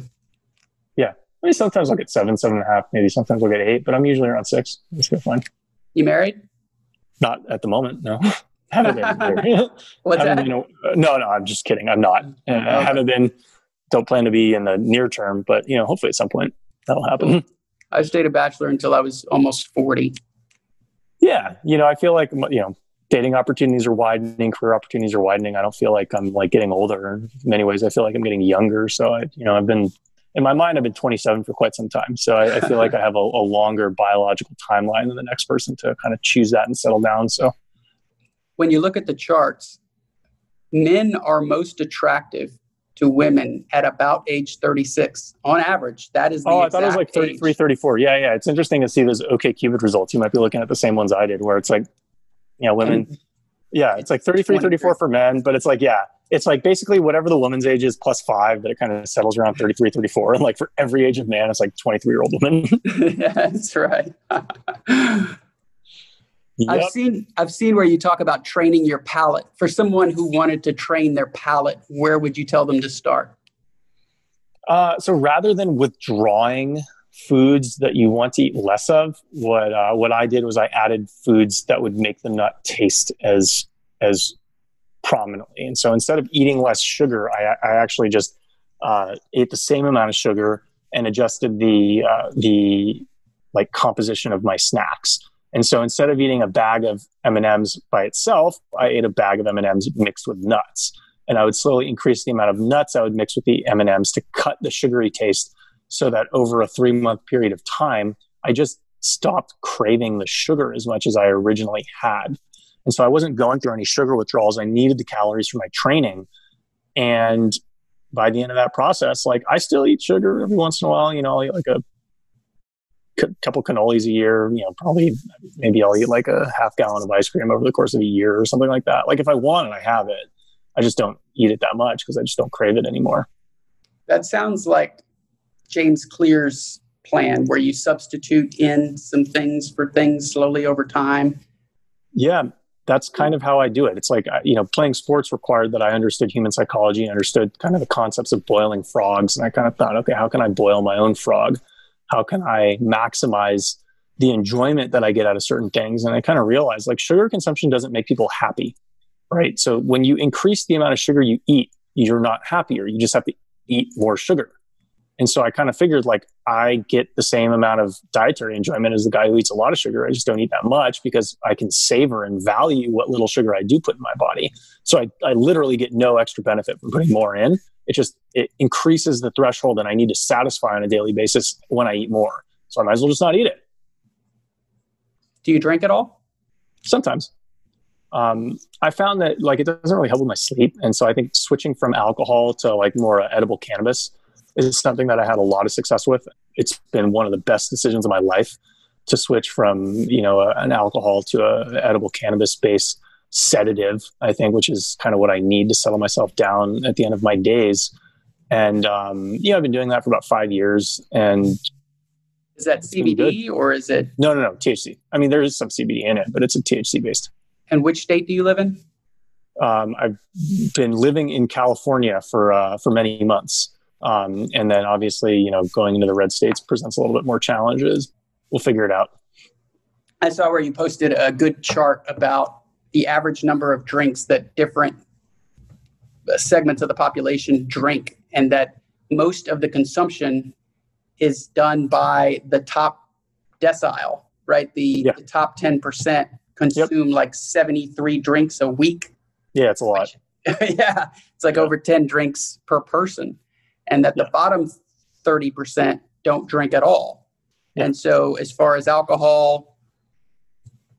B: Yeah. I mean sometimes I'll get seven, seven and a half, maybe sometimes I'll get eight, but I'm usually around six. It's good fun.
A: You married?
B: Not at the moment, no. *laughs* haven't been. *laughs* What's haven't that? Been, no, no, I'm just kidding. I'm not. Uh. I haven't been. Don't plan to be in the near term, but you know, hopefully at some point that'll happen. *laughs*
A: I stayed a bachelor until I was almost 40.
B: Yeah, you know, I feel like you know, dating opportunities are widening, career opportunities are widening. I don't feel like I'm like getting older. In many ways, I feel like I'm getting younger. So I, you know, I've been in my mind, I've been 27 for quite some time. So I, I feel like I have a, a, longer biological timeline than the next person to kind of choose that and settle down. So
A: when you look at the charts, men are most attractive to women at about age 36 on average. That is
B: Oh, I thought it was like 33, age. 34. Yeah, yeah. It's interesting to see those OK OkCupid results. You might be looking at the same ones I did where it's like, you know, women. And, *clears throat* yeah, it's like 33, 34 for men, but it's like, yeah, it's like basically whatever the woman's age is plus five, that it kind of settles around 33, 34. And like for every age of man, it's like 23 year old woman.
A: yeah, *laughs* *laughs* that's right. Yep. I've seen I've seen where you talk about training your palate. For someone who wanted to train their palate, where would you tell them to start?
B: Uh, so rather than withdrawing foods that you want to eat less of, what uh, what I did was I added foods that would make the nut taste as as prominently. And so instead of eating less sugar, I, I actually just uh, ate the same amount of sugar and adjusted the uh, the like composition of my snacks. And so instead of eating a bag of M&Ms by itself, I ate a bag of M&Ms mixed with nuts. And I would slowly increase the amount of nuts I would mix with the M&Ms to cut the sugary taste so that over a 3-month period of time, I just stopped craving the sugar as much as I originally had. And so I wasn't going through any sugar withdrawals. I needed the calories for my training. And by the end of that process, like I still eat sugar every once in a while. You know, I'll eat like a couple cannolis a year, you know, probably maybe I'll eat like a half gallon of ice cream over the course of a year or something like that. Like if I want it, I have it. I just don't eat it that much because I just don't crave it anymore.
A: That sounds like James Clear's plan where you substitute in some things for things slowly over time.
B: Yeah. that's kind of how I do it. It's like, you know, playing sports required that I understood human psychology, understood kind of the concepts of boiling frogs. And I kind of thought, okay, how can I boil my own frog? How can I maximize the enjoyment that I get out of certain things? And I kind of realized like sugar consumption doesn't make people happy, right? So when you increase the amount of sugar you eat, you're not happier. You just have to eat more sugar. And so I kind of figured like I get the same amount of dietary enjoyment as the guy who eats a lot of sugar. I just don't eat that much because I can savor and value what little sugar I do put in my body. So I, I literally get no extra benefit from putting more in. It just it increases the threshold that I need to satisfy on a daily basis when I eat more. So I might as well just not eat it.
A: Do you drink at all?
B: Sometimes. Um, I found that like it doesn't really help with my sleep, and so I think switching from alcohol to like more uh, edible cannabis is something that I had a lot of success with. It's been one of the best decisions of my life to switch from you know a, an alcohol to a edible cannabis based sedative. I think, which is kind of what I need to settle myself down at the end of my days. And um, you know, I've been doing that for about five years. And
A: is that CBD or is it?
B: No, no, no, THC. I mean, there is some CBD in it, but it's a THC based.
A: And which state do you live in?
B: Um, I've been living in California for uh, for many months. Um, and then obviously, you know, going into the red states presents a little bit more challenges. We'll figure it out.
A: I saw where you posted a good chart about the average number of drinks that different segments of the population drink, and that most of the consumption is done by the top decile, right? The, yeah. the top 10% consume yep. like 73 drinks a week.
B: Yeah, it's a lot. *laughs*
A: yeah, it's like yeah. over 10 drinks per person and that the bottom 30% don't drink at all. And so, as far as alcohol,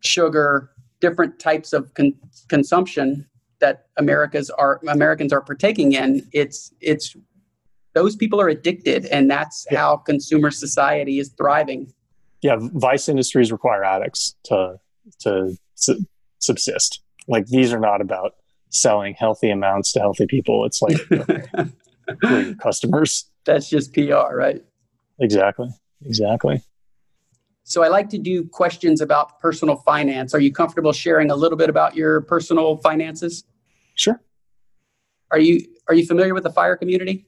A: sugar, different types of con- consumption that Americas are Americans are partaking in, it's it's those people are addicted, and that's yeah. how consumer society is thriving.
B: Yeah, vice industries require addicts to to su- subsist. Like these are not about selling healthy amounts to healthy people. It's like *laughs* your customers.
A: That's just PR, right?
B: Exactly. Exactly.
A: So I like to do questions about personal finance. Are you comfortable sharing a little bit about your personal finances?
B: Sure.
A: Are you are you familiar with the fire community?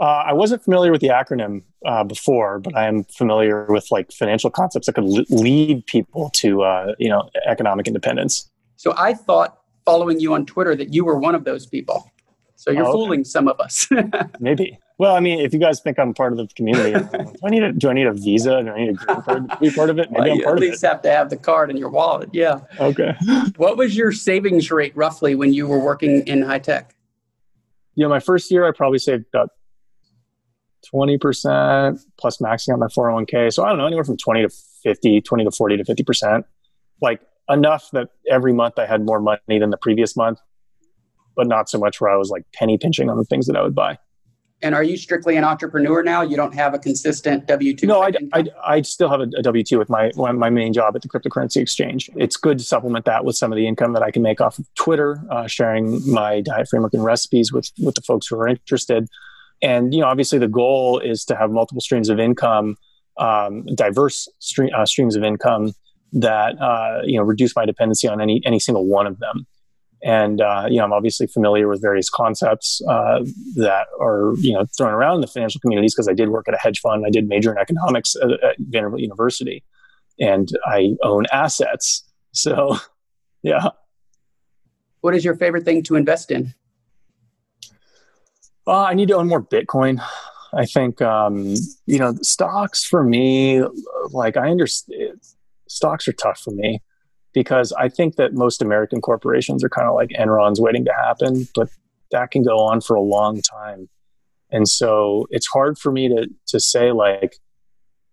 B: Uh, I wasn't familiar with the acronym uh, before, but I am familiar with like financial concepts that could lead people to uh, you know economic independence.
A: So I thought following you on Twitter that you were one of those people. So you're oh, okay. fooling some of us. *laughs*
B: Maybe. Well, I mean, if you guys think I'm part of the community, do I need a do I need a visa? Do I need a green card to be part of it? Maybe well, I'm part of it.
A: at least have to have the card in your wallet. Yeah.
B: Okay.
A: What was your savings rate roughly when you were working in high tech?
B: Yeah, my first year I probably saved about twenty percent plus maxing out my 401k. So I don't know, anywhere from twenty to 50, 20 to forty to fifty percent. Like enough that every month I had more money than the previous month but not so much where I was like penny pinching on the things that I would buy.
A: And are you strictly an entrepreneur now? You don't have a consistent W two?
B: No, I, I, I, still have a, a W two with my my main job at the cryptocurrency exchange. It's good to supplement that with some of the income that I can make off of Twitter, uh, sharing my diet framework and recipes with with the folks who are interested. And you know, obviously, the goal is to have multiple streams of income, um, diverse stream, uh, streams of income that uh, you know reduce my dependency on any any single one of them. And uh, you know, I'm obviously familiar with various concepts uh, that are you know thrown around in the financial communities because I did work at a hedge fund. I did major in economics at, at Vanderbilt University, and I own assets. So, *laughs* yeah.
A: What is your favorite thing to invest in?
B: Uh, I need to own more Bitcoin. I think um, you know stocks for me. Like I understand, stocks are tough for me because I think that most American corporations are kind of like Enron's waiting to happen, but that can go on for a long time. And so it's hard for me to to say like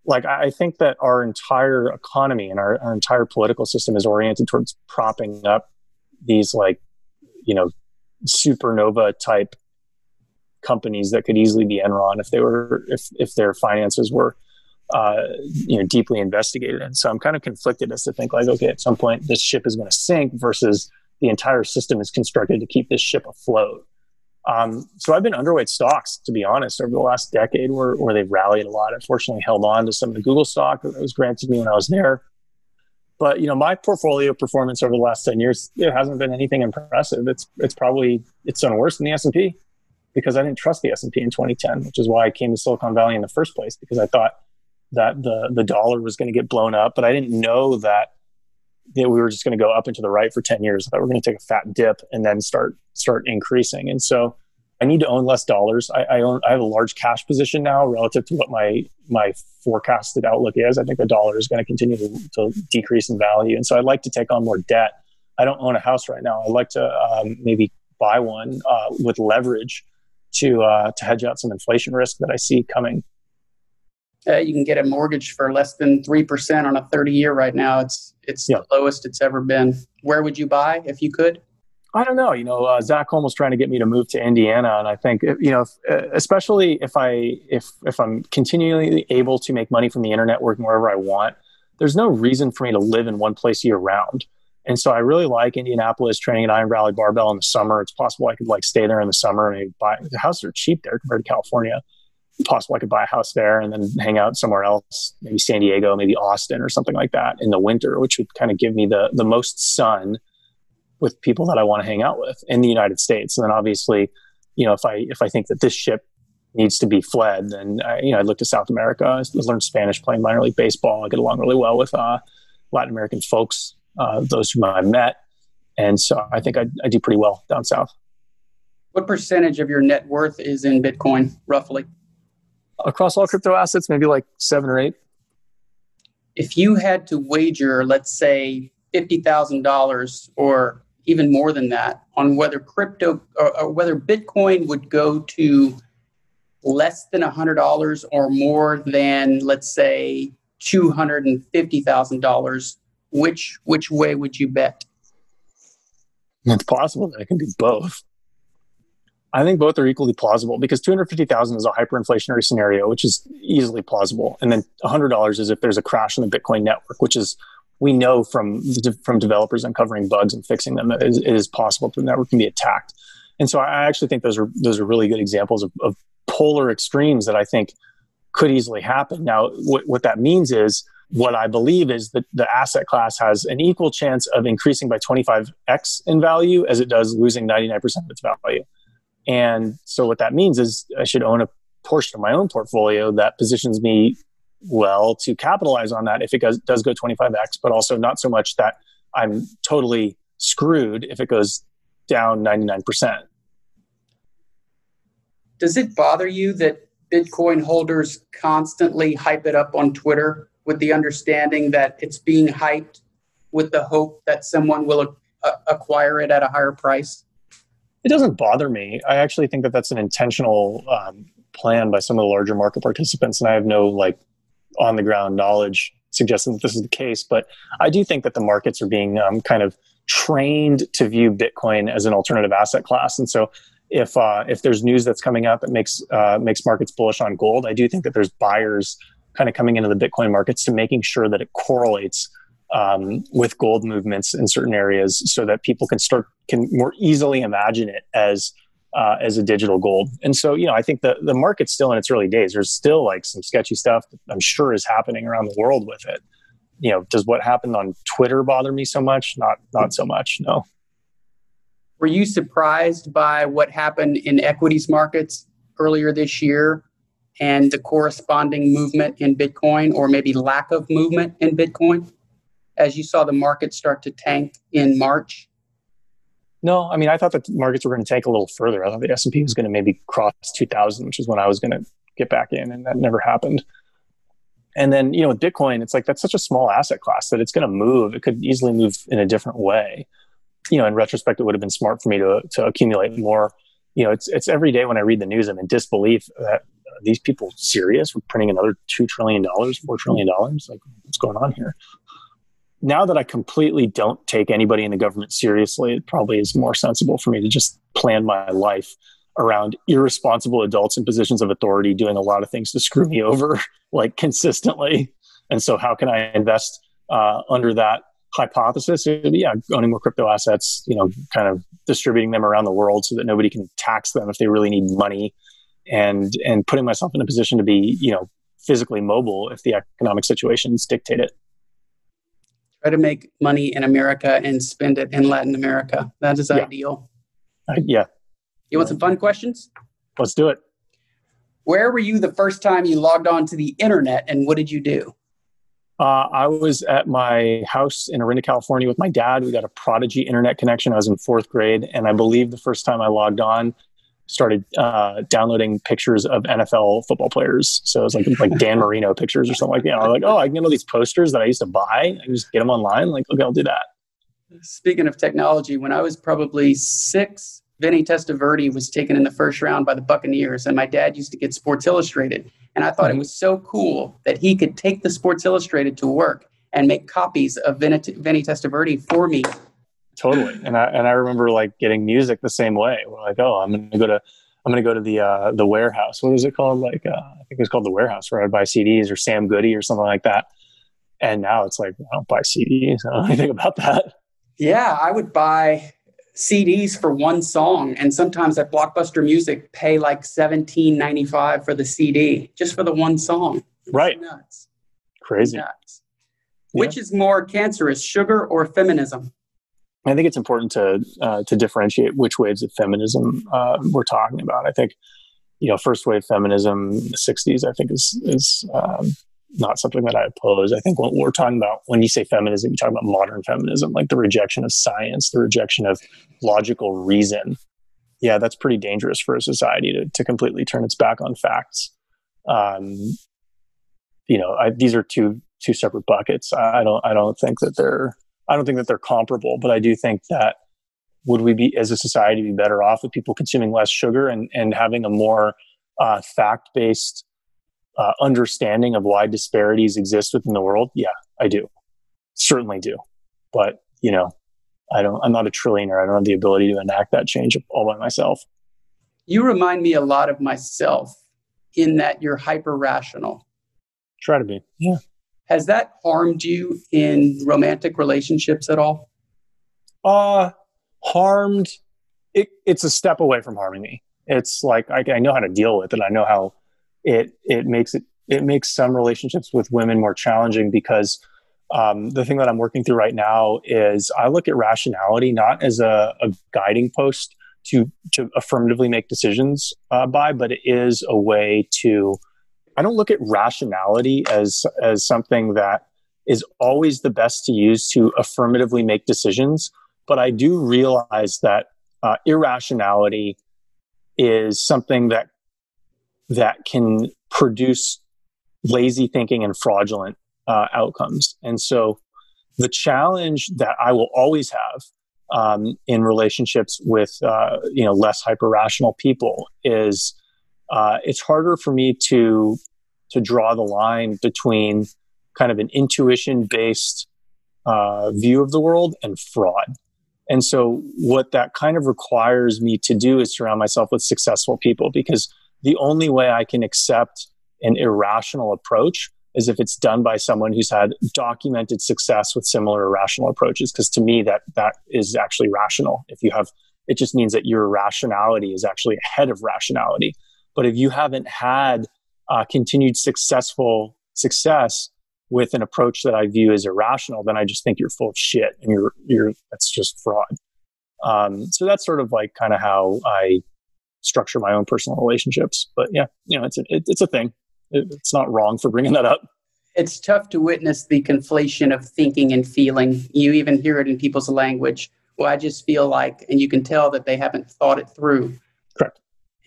B: like I think that our entire economy and our, our entire political system is oriented towards propping up these like you know supernova type companies that could easily be Enron if they were if if their finances were uh, you know deeply investigated. And so i'm kind of conflicted as to think like okay at some point this ship is going to sink versus the entire system is constructed to keep this ship afloat. Um, so i've been underweight stocks to be honest over the last decade where, where they've rallied a lot. I fortunately held on to some of the google stock that was granted me when i was there. But you know, my portfolio performance over the last ten years it hasn't been anything impressive. It's it's probably it's done worse than the S and P because I didn't trust the S and P in 2010, which is why I came to Silicon Valley in the first place because I thought that the the dollar was going to get blown up, but I didn't know that we were just going to go up into the right for 10 years. That we're going to take a fat dip and then start start increasing. And so I need to own less dollars. I, I, own I have a large cash position now relative to what my my forecasted outlook is. I think the dollar is going to continue to, to decrease in value, and so I'd like to take on more debt. I don't own a house right now. I'd like to um, maybe buy one uh, with leverage to uh, to hedge out some inflation risk that I see coming.
A: Uh, you can get a mortgage for less than three percent on a thirty year right now. It's it's yeah. the lowest it's ever been. Where would you buy if you could?
B: I don't know. You know, uh, Zach Holm was trying to get me to move to Indiana, and I think you know, if, uh, especially if I if if I'm continually able to make money from the internet, working wherever I want, there's no reason for me to live in one place year round. And so I really like Indianapolis training at Iron Valley Barbell in the summer. It's possible I could like stay there in the summer and buy the houses are cheap there compared to California. Possible I could buy a house there and then hang out somewhere else, maybe San Diego, maybe Austin or something like that in the winter, which would kind of give me the the most sun with people that I want to hang out with in the United States. And then obviously, you know, if I if I think that this ship needs to be fled, then I, you know I look to South America. I learned Spanish playing minor league baseball. I get along really well with uh, Latin American folks uh, those whom I met. And so I think I, I do pretty well down south.
A: What percentage of your net worth is in Bitcoin, roughly?
B: Across all crypto assets, maybe like seven or eight.
A: If you had to wager, let's say $50,000 or even more than that on whether crypto or, or whether Bitcoin would go to less than $100 or more than, let's say, $250,000, which which way would you bet?
B: It's possible that it can do both. I think both are equally plausible because 250,000 is a hyperinflationary scenario, which is easily plausible. And then $100 is if there's a crash in the Bitcoin network, which is we know from from developers uncovering bugs and fixing them, it is, it is possible that the network can be attacked. And so I actually think those are those are really good examples of, of polar extremes that I think could easily happen. Now, what, what that means is what I believe is that the asset class has an equal chance of increasing by 25x in value as it does losing 99% of its value. And so what that means is I should own a portion of my own portfolio that positions me well to capitalize on that if it goes, does go 25x, but also not so much that I'm totally screwed if it goes down 99%.
A: Does it bother you that Bitcoin holders constantly hype it up on Twitter with the understanding that it's being hyped with the hope that someone will a- acquire it at a higher price?
B: It doesn't bother me. I actually think that that's an intentional um, plan by some of the larger market participants, and I have no like on the ground knowledge suggesting that this is the case. But I do think that the markets are being um, kind of trained to view Bitcoin as an alternative asset class, and so if uh, if there's news that's coming up that makes uh, makes markets bullish on gold, I do think that there's buyers kind of coming into the Bitcoin markets to making sure that it correlates um, with gold movements in certain areas, so that people can start can more easily imagine it as uh, as a digital gold. And so, you know, I think the the market's still in its early days. There's still like some sketchy stuff I'm sure is happening around the world with it. You know, does what happened on Twitter bother me so much? Not not so much. No.
A: Were you surprised by what happened in equities markets earlier this year and the corresponding movement in Bitcoin, or maybe lack of movement in Bitcoin, as you saw the market start to tank in March?
B: No, I mean I thought that markets were going to tank a little further. I thought the S and P was going to maybe cross 2,000, which is when I was going to get back in, and that never happened. And then you know with Bitcoin, it's like that's such a small asset class that it's going to move. It could easily move in a different way. You know, in retrospect, it would have been smart for me to to accumulate more. You know, it's it's every day when I read the news, I'm in disbelief that these people serious? We're printing another $2 trillion, $4 trillion? Like, what's going on here? Now that I completely don't take anybody in the government seriously, it probably is more sensible for me to just plan my life around irresponsible adults in positions of authority doing a lot of things to screw me over, *laughs* like consistently. And so, how can I invest uh, under that hypothesis? Yeah, owning more crypto assets, you know, kind of distributing them around the world so that nobody can tax them if they really need money and and putting myself in a position to be you know physically mobile if the economic situations dictate it
A: Try to make money in America and spend it in Latin America. That is
B: Yeah.
A: ideal.
B: Uh, yeah,
A: You want some fun questions?
B: let's do it.
A: Where were you the first time you logged on to the internet and what did you do?
B: Uh, I was at my house in Orinda, California with my dad. We got a Prodigy internet connection. I was in fourth grade. And I believe the first time I logged on, started uh, downloading pictures of NFL football players. So it was like like Dan *laughs* Marino pictures or something like that. I was like, oh, I can get all these posters that I used to buy. I can just get them online. Like, okay, I'll do that.
A: Speaking of technology, when I was probably six, Vinny Testaverde was taken in the first round by the Buccaneers, and my dad used to get Sports Illustrated. And I thought it
B: Mhm.
A: was so cool that he could take the Sports Illustrated to work and make copies of Vinny, Vinny Testaverde for me.
B: Totally. And I and I remember like getting music the same way. We're like, oh, I'm gonna go to I'm gonna go to the uh, the warehouse. What is it called? Like uh, I think it was called the warehouse where I'd buy CDs or Sam Goody or something like that. And now it's like I don't buy CDs. I don't know anything about that.
A: Yeah, I would buy CDs for one song, and sometimes at Blockbuster Music, pay like seventeen ninety five for the CD just for the one song. It's
B: Right.
A: Nuts.
B: Crazy.
A: Nuts. Which is more cancerous, sugar or feminism?
B: I think it's important to uh, to differentiate which waves of feminism uh, we're talking about. I think you know first wave feminism in the '60s. I think is is um, not something that I oppose. I think what we're talking about when you say feminism, you talk about modern feminism, like the rejection of science, the rejection of logical reason. Yeah, that's pretty dangerous for a society to to completely turn its back on facts. Um, you know, I, these are two two separate buckets. I I don't I don't think that they're I don't think that they're comparable, but I do think that would we be as a society be better off with people consuming less sugar and and having a more uh, fact based uh, understanding of why disparities exist within the world? Yeah, I do, certainly do. But you know, I don't. I'm not a trillionaire. I don't have the ability to enact that change all by myself.
A: You remind me a lot of myself in that you're hyper rational.
B: Try to be. Yeah.
A: Has that harmed you in romantic relationships at all?
B: Uh, harmed. It, it's a step away from harming me. It's like I, I know how to deal with it. I know how it it makes it it makes some relationships with women more challenging because um, the thing that I'm working through right now is I look at rationality not as a, a guiding post to to affirmatively make decisions uh, by, but it is a way to. I don't look at rationality as as something that is always the best to use to affirmatively make decisions, but I do realize that uh, irrationality is something that that can produce lazy thinking and fraudulent uh, outcomes. And so, the challenge that I will always have um, in relationships with uh, you know less hyper rational people is uh, it's harder for me to to draw the line between kind of an intuition based uh, view of the world and fraud. And so, what that kind of requires me to do is surround myself with successful people because the only way I can accept an irrational approach is if it's done by someone who's had documented success with similar irrational approaches. Because to me, that that is actually rational. If you have, it just means that your rationality is actually ahead of rationality. But if you haven't had uh, continued successful success with an approach that I view as irrational, then I just think you're full of shit and you're you're that's just fraud. Um, so that's sort of like kind of how I structure my own personal relationships. But yeah, you know, it's a, it, it's a thing. It, it's not wrong for bringing that up.
A: It's tough to witness the conflation of thinking and feeling. You even hear it in people's language. Well, I just feel like, and you can tell that they haven't thought it through.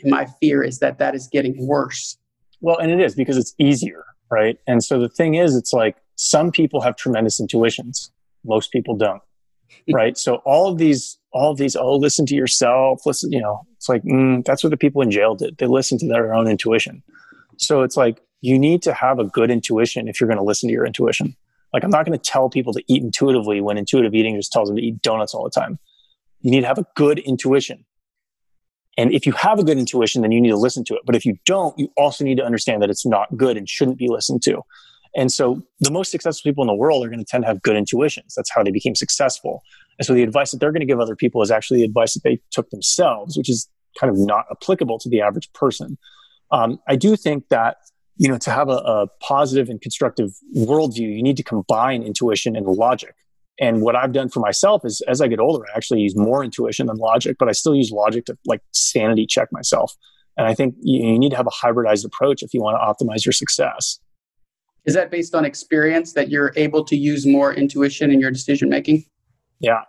A: And my fear is that that is getting worse.
B: Well, and it is because it's easier, right? And so the thing is, it's like some people have tremendous intuitions, most people don't, *laughs* right? so all of these, all of these, oh, listen to yourself, listen, you know, it's like mm, that's what the people in jail did. They listened to their own intuition. So it's like you need to have a good intuition if you're going to listen to your intuition. Like I'm not going to tell people to eat intuitively when intuitive eating just tells them to eat donuts all the time. You need to have a good intuition. And if you have a good intuition, then you need to listen to it. But if you don't, you also need to understand that it's not good and shouldn't be listened to. And so the most successful people in the world are going to tend to have good intuitions. That's how they became successful. And so the advice that they're going to give other people is actually the advice that they took themselves, which is kind of not applicable to the average person. Um, I do think that you know to have a, a positive and constructive worldview, you need to combine intuition and logic. And what I've done for myself is as I get older, I actually use more intuition than logic, but I still use logic to like sanity check myself. And I think you, you need to have a hybridized approach if you want to optimize your success.
A: Is that based on experience that you're able to use more intuition in your decision making?
B: Yeah.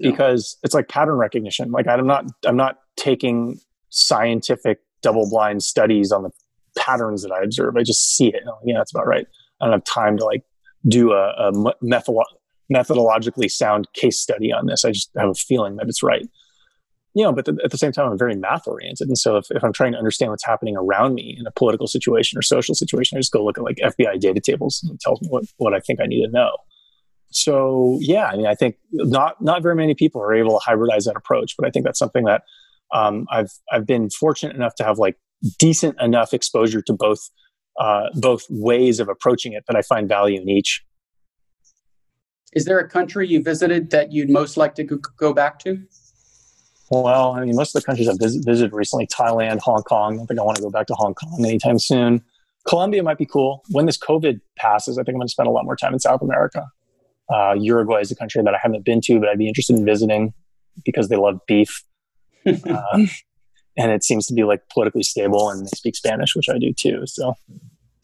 B: Because it's like pattern recognition. Like I'm not I'm not taking scientific double blind studies on the patterns that I observe. I just see it. Yeah, that's about right. I don't have time to like do a, a methodolo- methodologically sound case study on this. I just have a feeling that it's right. You know, but the, at the same time, I'm very math oriented. And so if, if I'm trying to understand what's happening around me in a political situation or social situation, I just go look at like FBI data tables and it tells me what, what I think I need to know. So yeah, I mean, I think not not very many people are able to hybridize that approach, but I think that's something that um, I've I've been fortunate enough to have like decent enough exposure to both uh, both ways of approaching it that I find value in each.
A: Is there a country you visited that you'd most like to go back to?
B: Well, I mean, most of the countries I've visit, visited recently, Thailand, Hong Kong. I don't think I want to go back to Hong Kong anytime soon. Colombia might be cool. When this COVID passes, I think I'm going to spend a lot more time in South America. Uh, Uruguay is a country that I haven't been to, but I'd be interested in visiting because they love beef. *laughs* uh, and it seems to be like politically stable and they speak Spanish, which I do too. So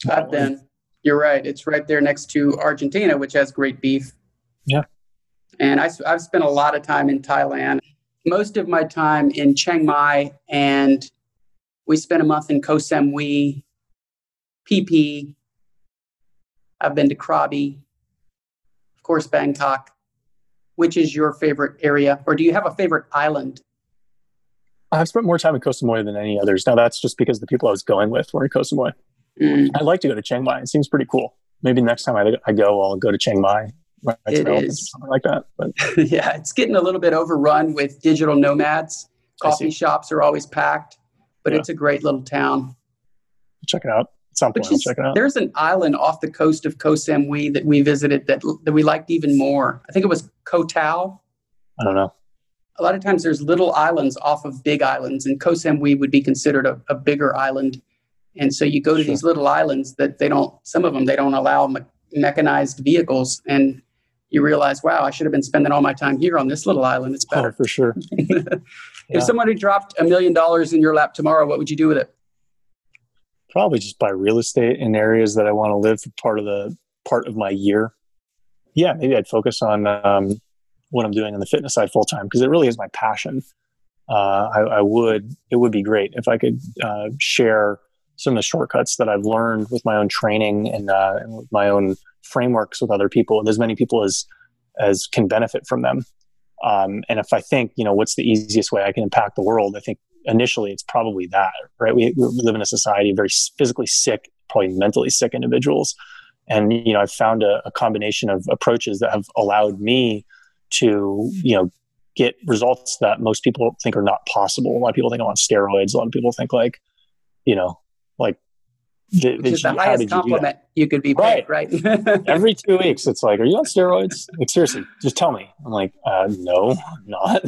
A: I've been. You're right. It's right there next to Argentina, which has great beef.
B: Yeah.
A: And I, I've spent a lot of time in Thailand, most of my time in Chiang Mai, and we spent a month in Koh Samui, Phi. I've been to Krabi, of course, Bangkok. Which is your favorite area, or do you have a favorite island?
B: I've spent more time in Koh Samui than any others. Now that's just because the people I was going with were in Koh Samui. Mm. I'd like to go to Chiang Mai. It seems pretty cool. Maybe next time I, I go, I'll go to Chiang Mai
A: it is
B: something like that. But *laughs*
A: yeah, it's getting a little bit overrun with digital nomads. Coffee shops are always packed, but yeah. it's a great little town.
B: Check it out. point, is, check it out.
A: There's an island off the coast of Koh Samui that we visited that that we liked even more. I think it was Koh Tao.
B: I don't know.
A: A lot of times there's little islands off of big islands, and Koh Samui would be considered a, a bigger island. And so you go to sure. these little islands that they don't. Some of them they don't allow me- mechanized vehicles, and you realize, wow, I should have been spending all my time here on this little island. It's better.
B: Oh, for sure. *laughs*
A: if somebody dropped a million dollars in your lap tomorrow, what would you do with it?
B: Probably just buy real estate in areas that I want to live for part of the part of my year. Yeah, maybe I'd focus on um, what I'm doing on the fitness side full time because it really is my passion. Uh, I, I, would it would be great if I could uh, share some of the shortcuts that I've learned with my own training and, uh, my own frameworks with other people and as many people as as can benefit from them. Um, and if i think you know what's the easiest way i can impact the world i think initially it's probably that right? We, we live in a society of very physically sick probably mentally sick individuals. And you know i've found a, a combination of approaches that have allowed me to you know get results that most people think are not possible. A lot of people think i'm on steroids. A lot of people think like you know like
A: the, Which is the highest compliment you, you, could be paid, right?
B: right? *laughs* *laughs* Every two weeks, it's like, "Are you on steroids?" Like, seriously, just tell me. I'm like, uh, "No, I'm not."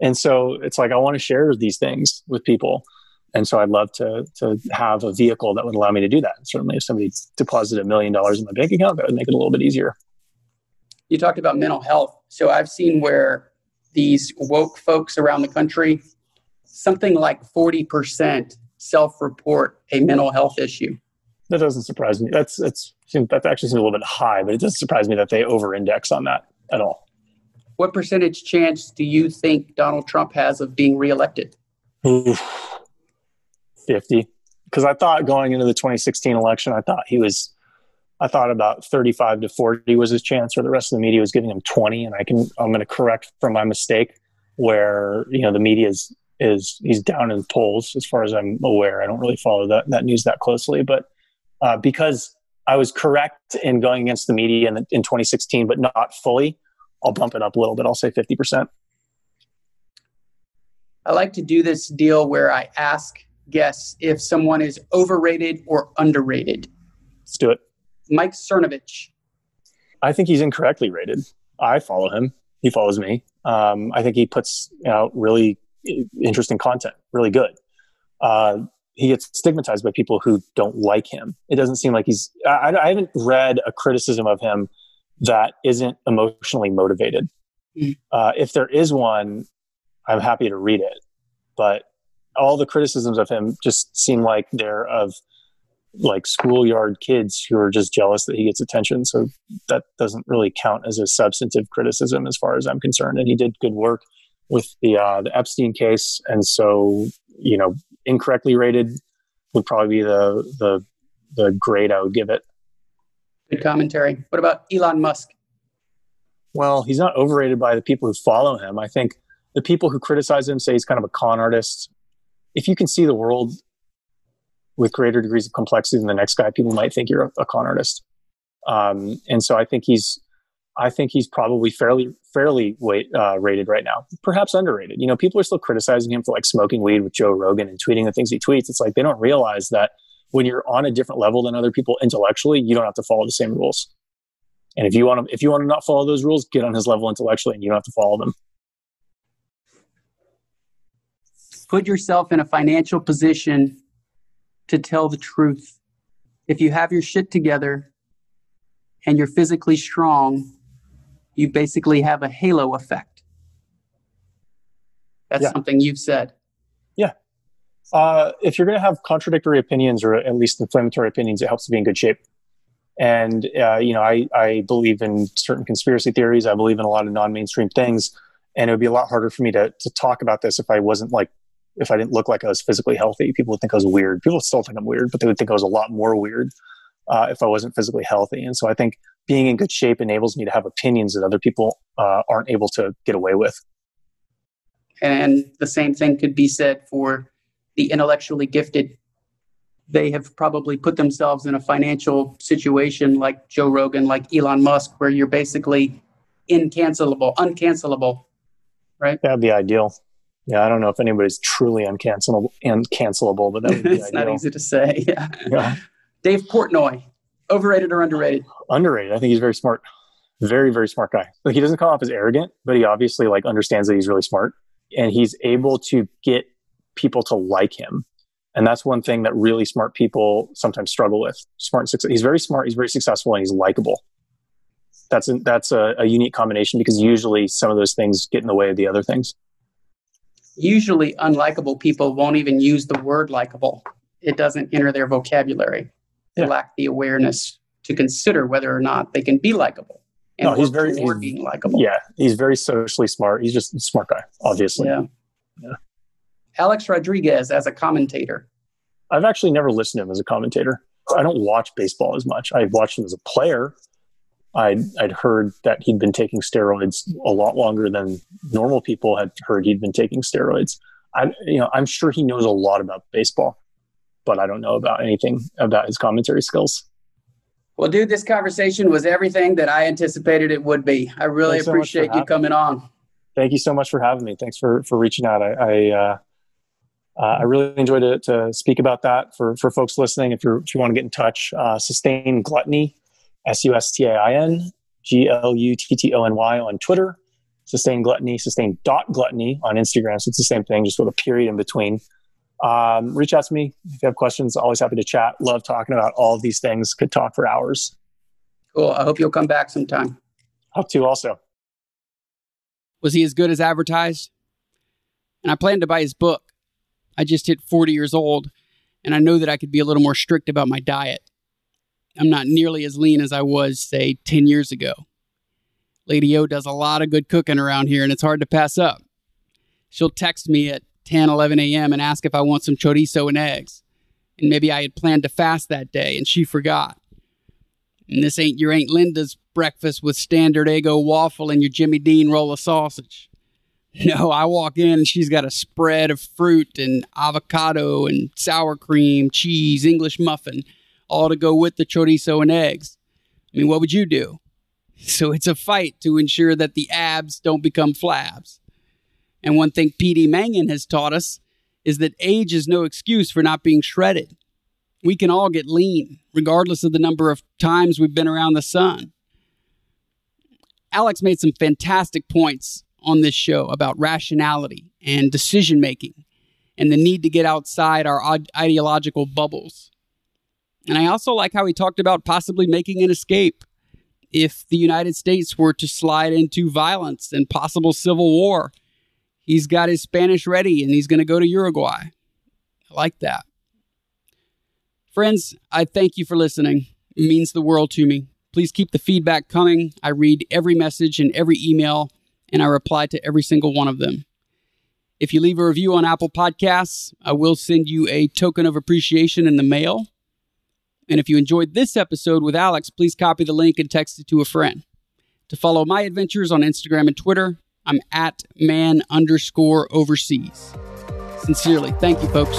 B: And so it's like I want to share these things with people, and so I'd love to to have a vehicle that would allow me to do that. And certainly, if somebody deposited a million dollars in my bank account, that would make it a little bit easier.
A: You talked about mental health, so I've seen where these woke folks around the country, something like forty percent self-report a mental health issue.
B: That doesn't surprise me. That's that's that actually seems a little bit high, but it doesn't surprise me that they over-index on that at all.
A: What percentage chance do you think Donald Trump has of being reelected?
B: Fifty, because I thought going into the 2016 election, I thought he was, I thought about 35 to 40 was his chance, or the rest of the media was giving him 20, and I can I'm going to correct from my mistake where you know the media is he's down in polls as far as I'm aware. I don't really follow that that news that closely, but uh, because I was correct in going against the media in, in 2016, but not fully, I'll bump it up a little bit. I'll say 50 percent.
A: I like to do this deal where I ask guests if someone is overrated or underrated.
B: Let's do it.
A: Mike Cernovich.
B: I think he's incorrectly rated. I follow him. He follows me. Um, I think he puts out really interesting content, really good. Uh, he gets stigmatized by people who don't like him. It doesn't seem like he's. I, I haven't read a criticism of him that isn't emotionally motivated. Mm. Uh, if there is one, I'm happy to read it. But all the criticisms of him just seem like they're of like schoolyard kids who are just jealous that he gets attention. So that doesn't really count as a substantive criticism as far as I'm concerned. And he did good work with the uh, the Epstein case, and so you know, incorrectly rated would probably be the the the grade I would give it.
C: Good commentary. What about Elon Musk?
B: Well, he's not overrated by the people who follow him. I think the people who criticize him say he's kind of a con artist. If you can see the world with greater degrees of complexity than the next guy, people might think you're a, a con artist. Um, and so I think he's, I think he's probably fairly fairly weight, uh, rated right now. Perhaps underrated. You know, people are still criticizing him for like smoking weed with Joe Rogan and tweeting the things he tweets. It's like they don't realize that when you're on a different level than other people intellectually, you don't have to follow the same rules. And if you want to, if you want to not follow those rules, get on his level intellectually, and you don't have to follow them.
C: Put yourself in a financial position to tell the truth. If you have your shit together and you're physically strong, you basically have a halo effect. That's yeah. something you've said.
B: Yeah. Uh, if you're going to have contradictory opinions or at least inflammatory opinions, it helps to be in good shape. And, uh, you know, I, I believe in certain conspiracy theories. I believe in a lot of non mainstream things. And it would be a lot harder for me to, to talk about this if I wasn't like if I didn't look like I was physically healthy, people would think I was weird. People still think I'm weird, but they would think I was a lot more weird uh, if I wasn't physically healthy. And so I think being in good shape enables me to have opinions that other people uh, aren't able to get away with.
C: And the same thing could be said for the intellectually gifted. They have probably put themselves in a financial situation like Joe Rogan, like Elon Musk, where you're basically incancelable, uncancelable, right?
B: That'd be ideal. Yeah, I don't know if anybody's truly uncancelable, uncancelable, but that would be *laughs*
C: it's ideal. not easy to say. *laughs* Yeah. yeah. Dave Portnoy, overrated or underrated?
B: Underrated. I think he's very smart. Very, very smart guy. Like he doesn't come off as arrogant, but he obviously like understands that he's really smart, and he's able to get people to like him. And that's one thing that really smart people sometimes struggle with. Smart, success he's very smart. He's very successful, and he's likable. That's a, that's a, a unique combination because usually some of those things get in the way of the other things
C: usually unlikable people won't even use the word likable. It doesn't enter their vocabulary. Yeah. lack the awareness to consider whether or not they can be likable.
B: And no, he's very he's,
C: being likable.
B: Yeah, he's very socially smart. He's just a smart guy, obviously.
C: Yeah. yeah. Alex Rodriguez as a commentator.
B: I've actually never listened to him as a commentator. I don't watch baseball as much. I watched him as a player, I'd, I'd heard that he'd been taking steroids a lot longer than normal people had heard he'd been taking steroids. I, you know, I'm sure he knows a lot about baseball, but I don't know about anything about his commentary skills.
C: Well, dude, this conversation was everything that I anticipated it would be. I really Thanks appreciate so you coming on.
B: Thank you so much for having me. Thanks for for reaching out. I I, uh, uh, I really enjoyed to, to speak about that for for folks listening. If you if you want to get in touch, uh, sustain gluttony S U S T A I N G L U T T O N Y on Twitter, sustain gluttony, sustain dot gluttony on Instagram. So it's the same thing, just with a period in between. Um, reach out to me if you have questions. Always happy to chat. Love talking about all of these things. Could talk for hours.
C: Cool. I hope you'll come back sometime.
B: Hope to also.
A: Was he as good as advertised? And I plan to buy his book. I just hit 40 years old, and I know that I could be a little more strict about my diet. I'm not nearly as lean as I was, say, 10 years ago. Lady O does a lot of good cooking around here, and it's hard to pass up. She'll text me at 10, 11 a.m. and ask if I want some chorizo and eggs. And maybe I had planned to fast that day, and she forgot. And this ain't your Aunt Linda's breakfast with standard Eggo waffle and your Jimmy Dean roll of sausage. *laughs* No, I walk in and she's got a spread of fruit and avocado and sour cream, cheese, English muffin, all to go with the chorizo and eggs. I mean, what would you do? *laughs* So it's a fight to ensure that the abs don't become flabs. And one thing P.D. Mangan has taught us is that age is no excuse for not being shredded. We can all get lean, regardless of the number of times we've been around the sun. Alex made some fantastic points on this show about rationality and decision making and the need to get outside our ideological bubbles. And I also like how he talked about possibly making an escape. if the United States were to slide into violence and possible civil war. He's got his Spanish ready and he's going to go to Uruguay. I like that. Friends, I thank you for listening. It means the world to me. Please keep the feedback coming. I read every message and every email, and I reply to every single one of them. If you leave a review on Apple Podcasts, I will send you a token of appreciation in the mail. And if you enjoyed this episode with Alex, please copy the link and text it to a friend. To follow my adventures on Instagram and Twitter, I'm at man underscore overseas. Sincerely, thank you, folks.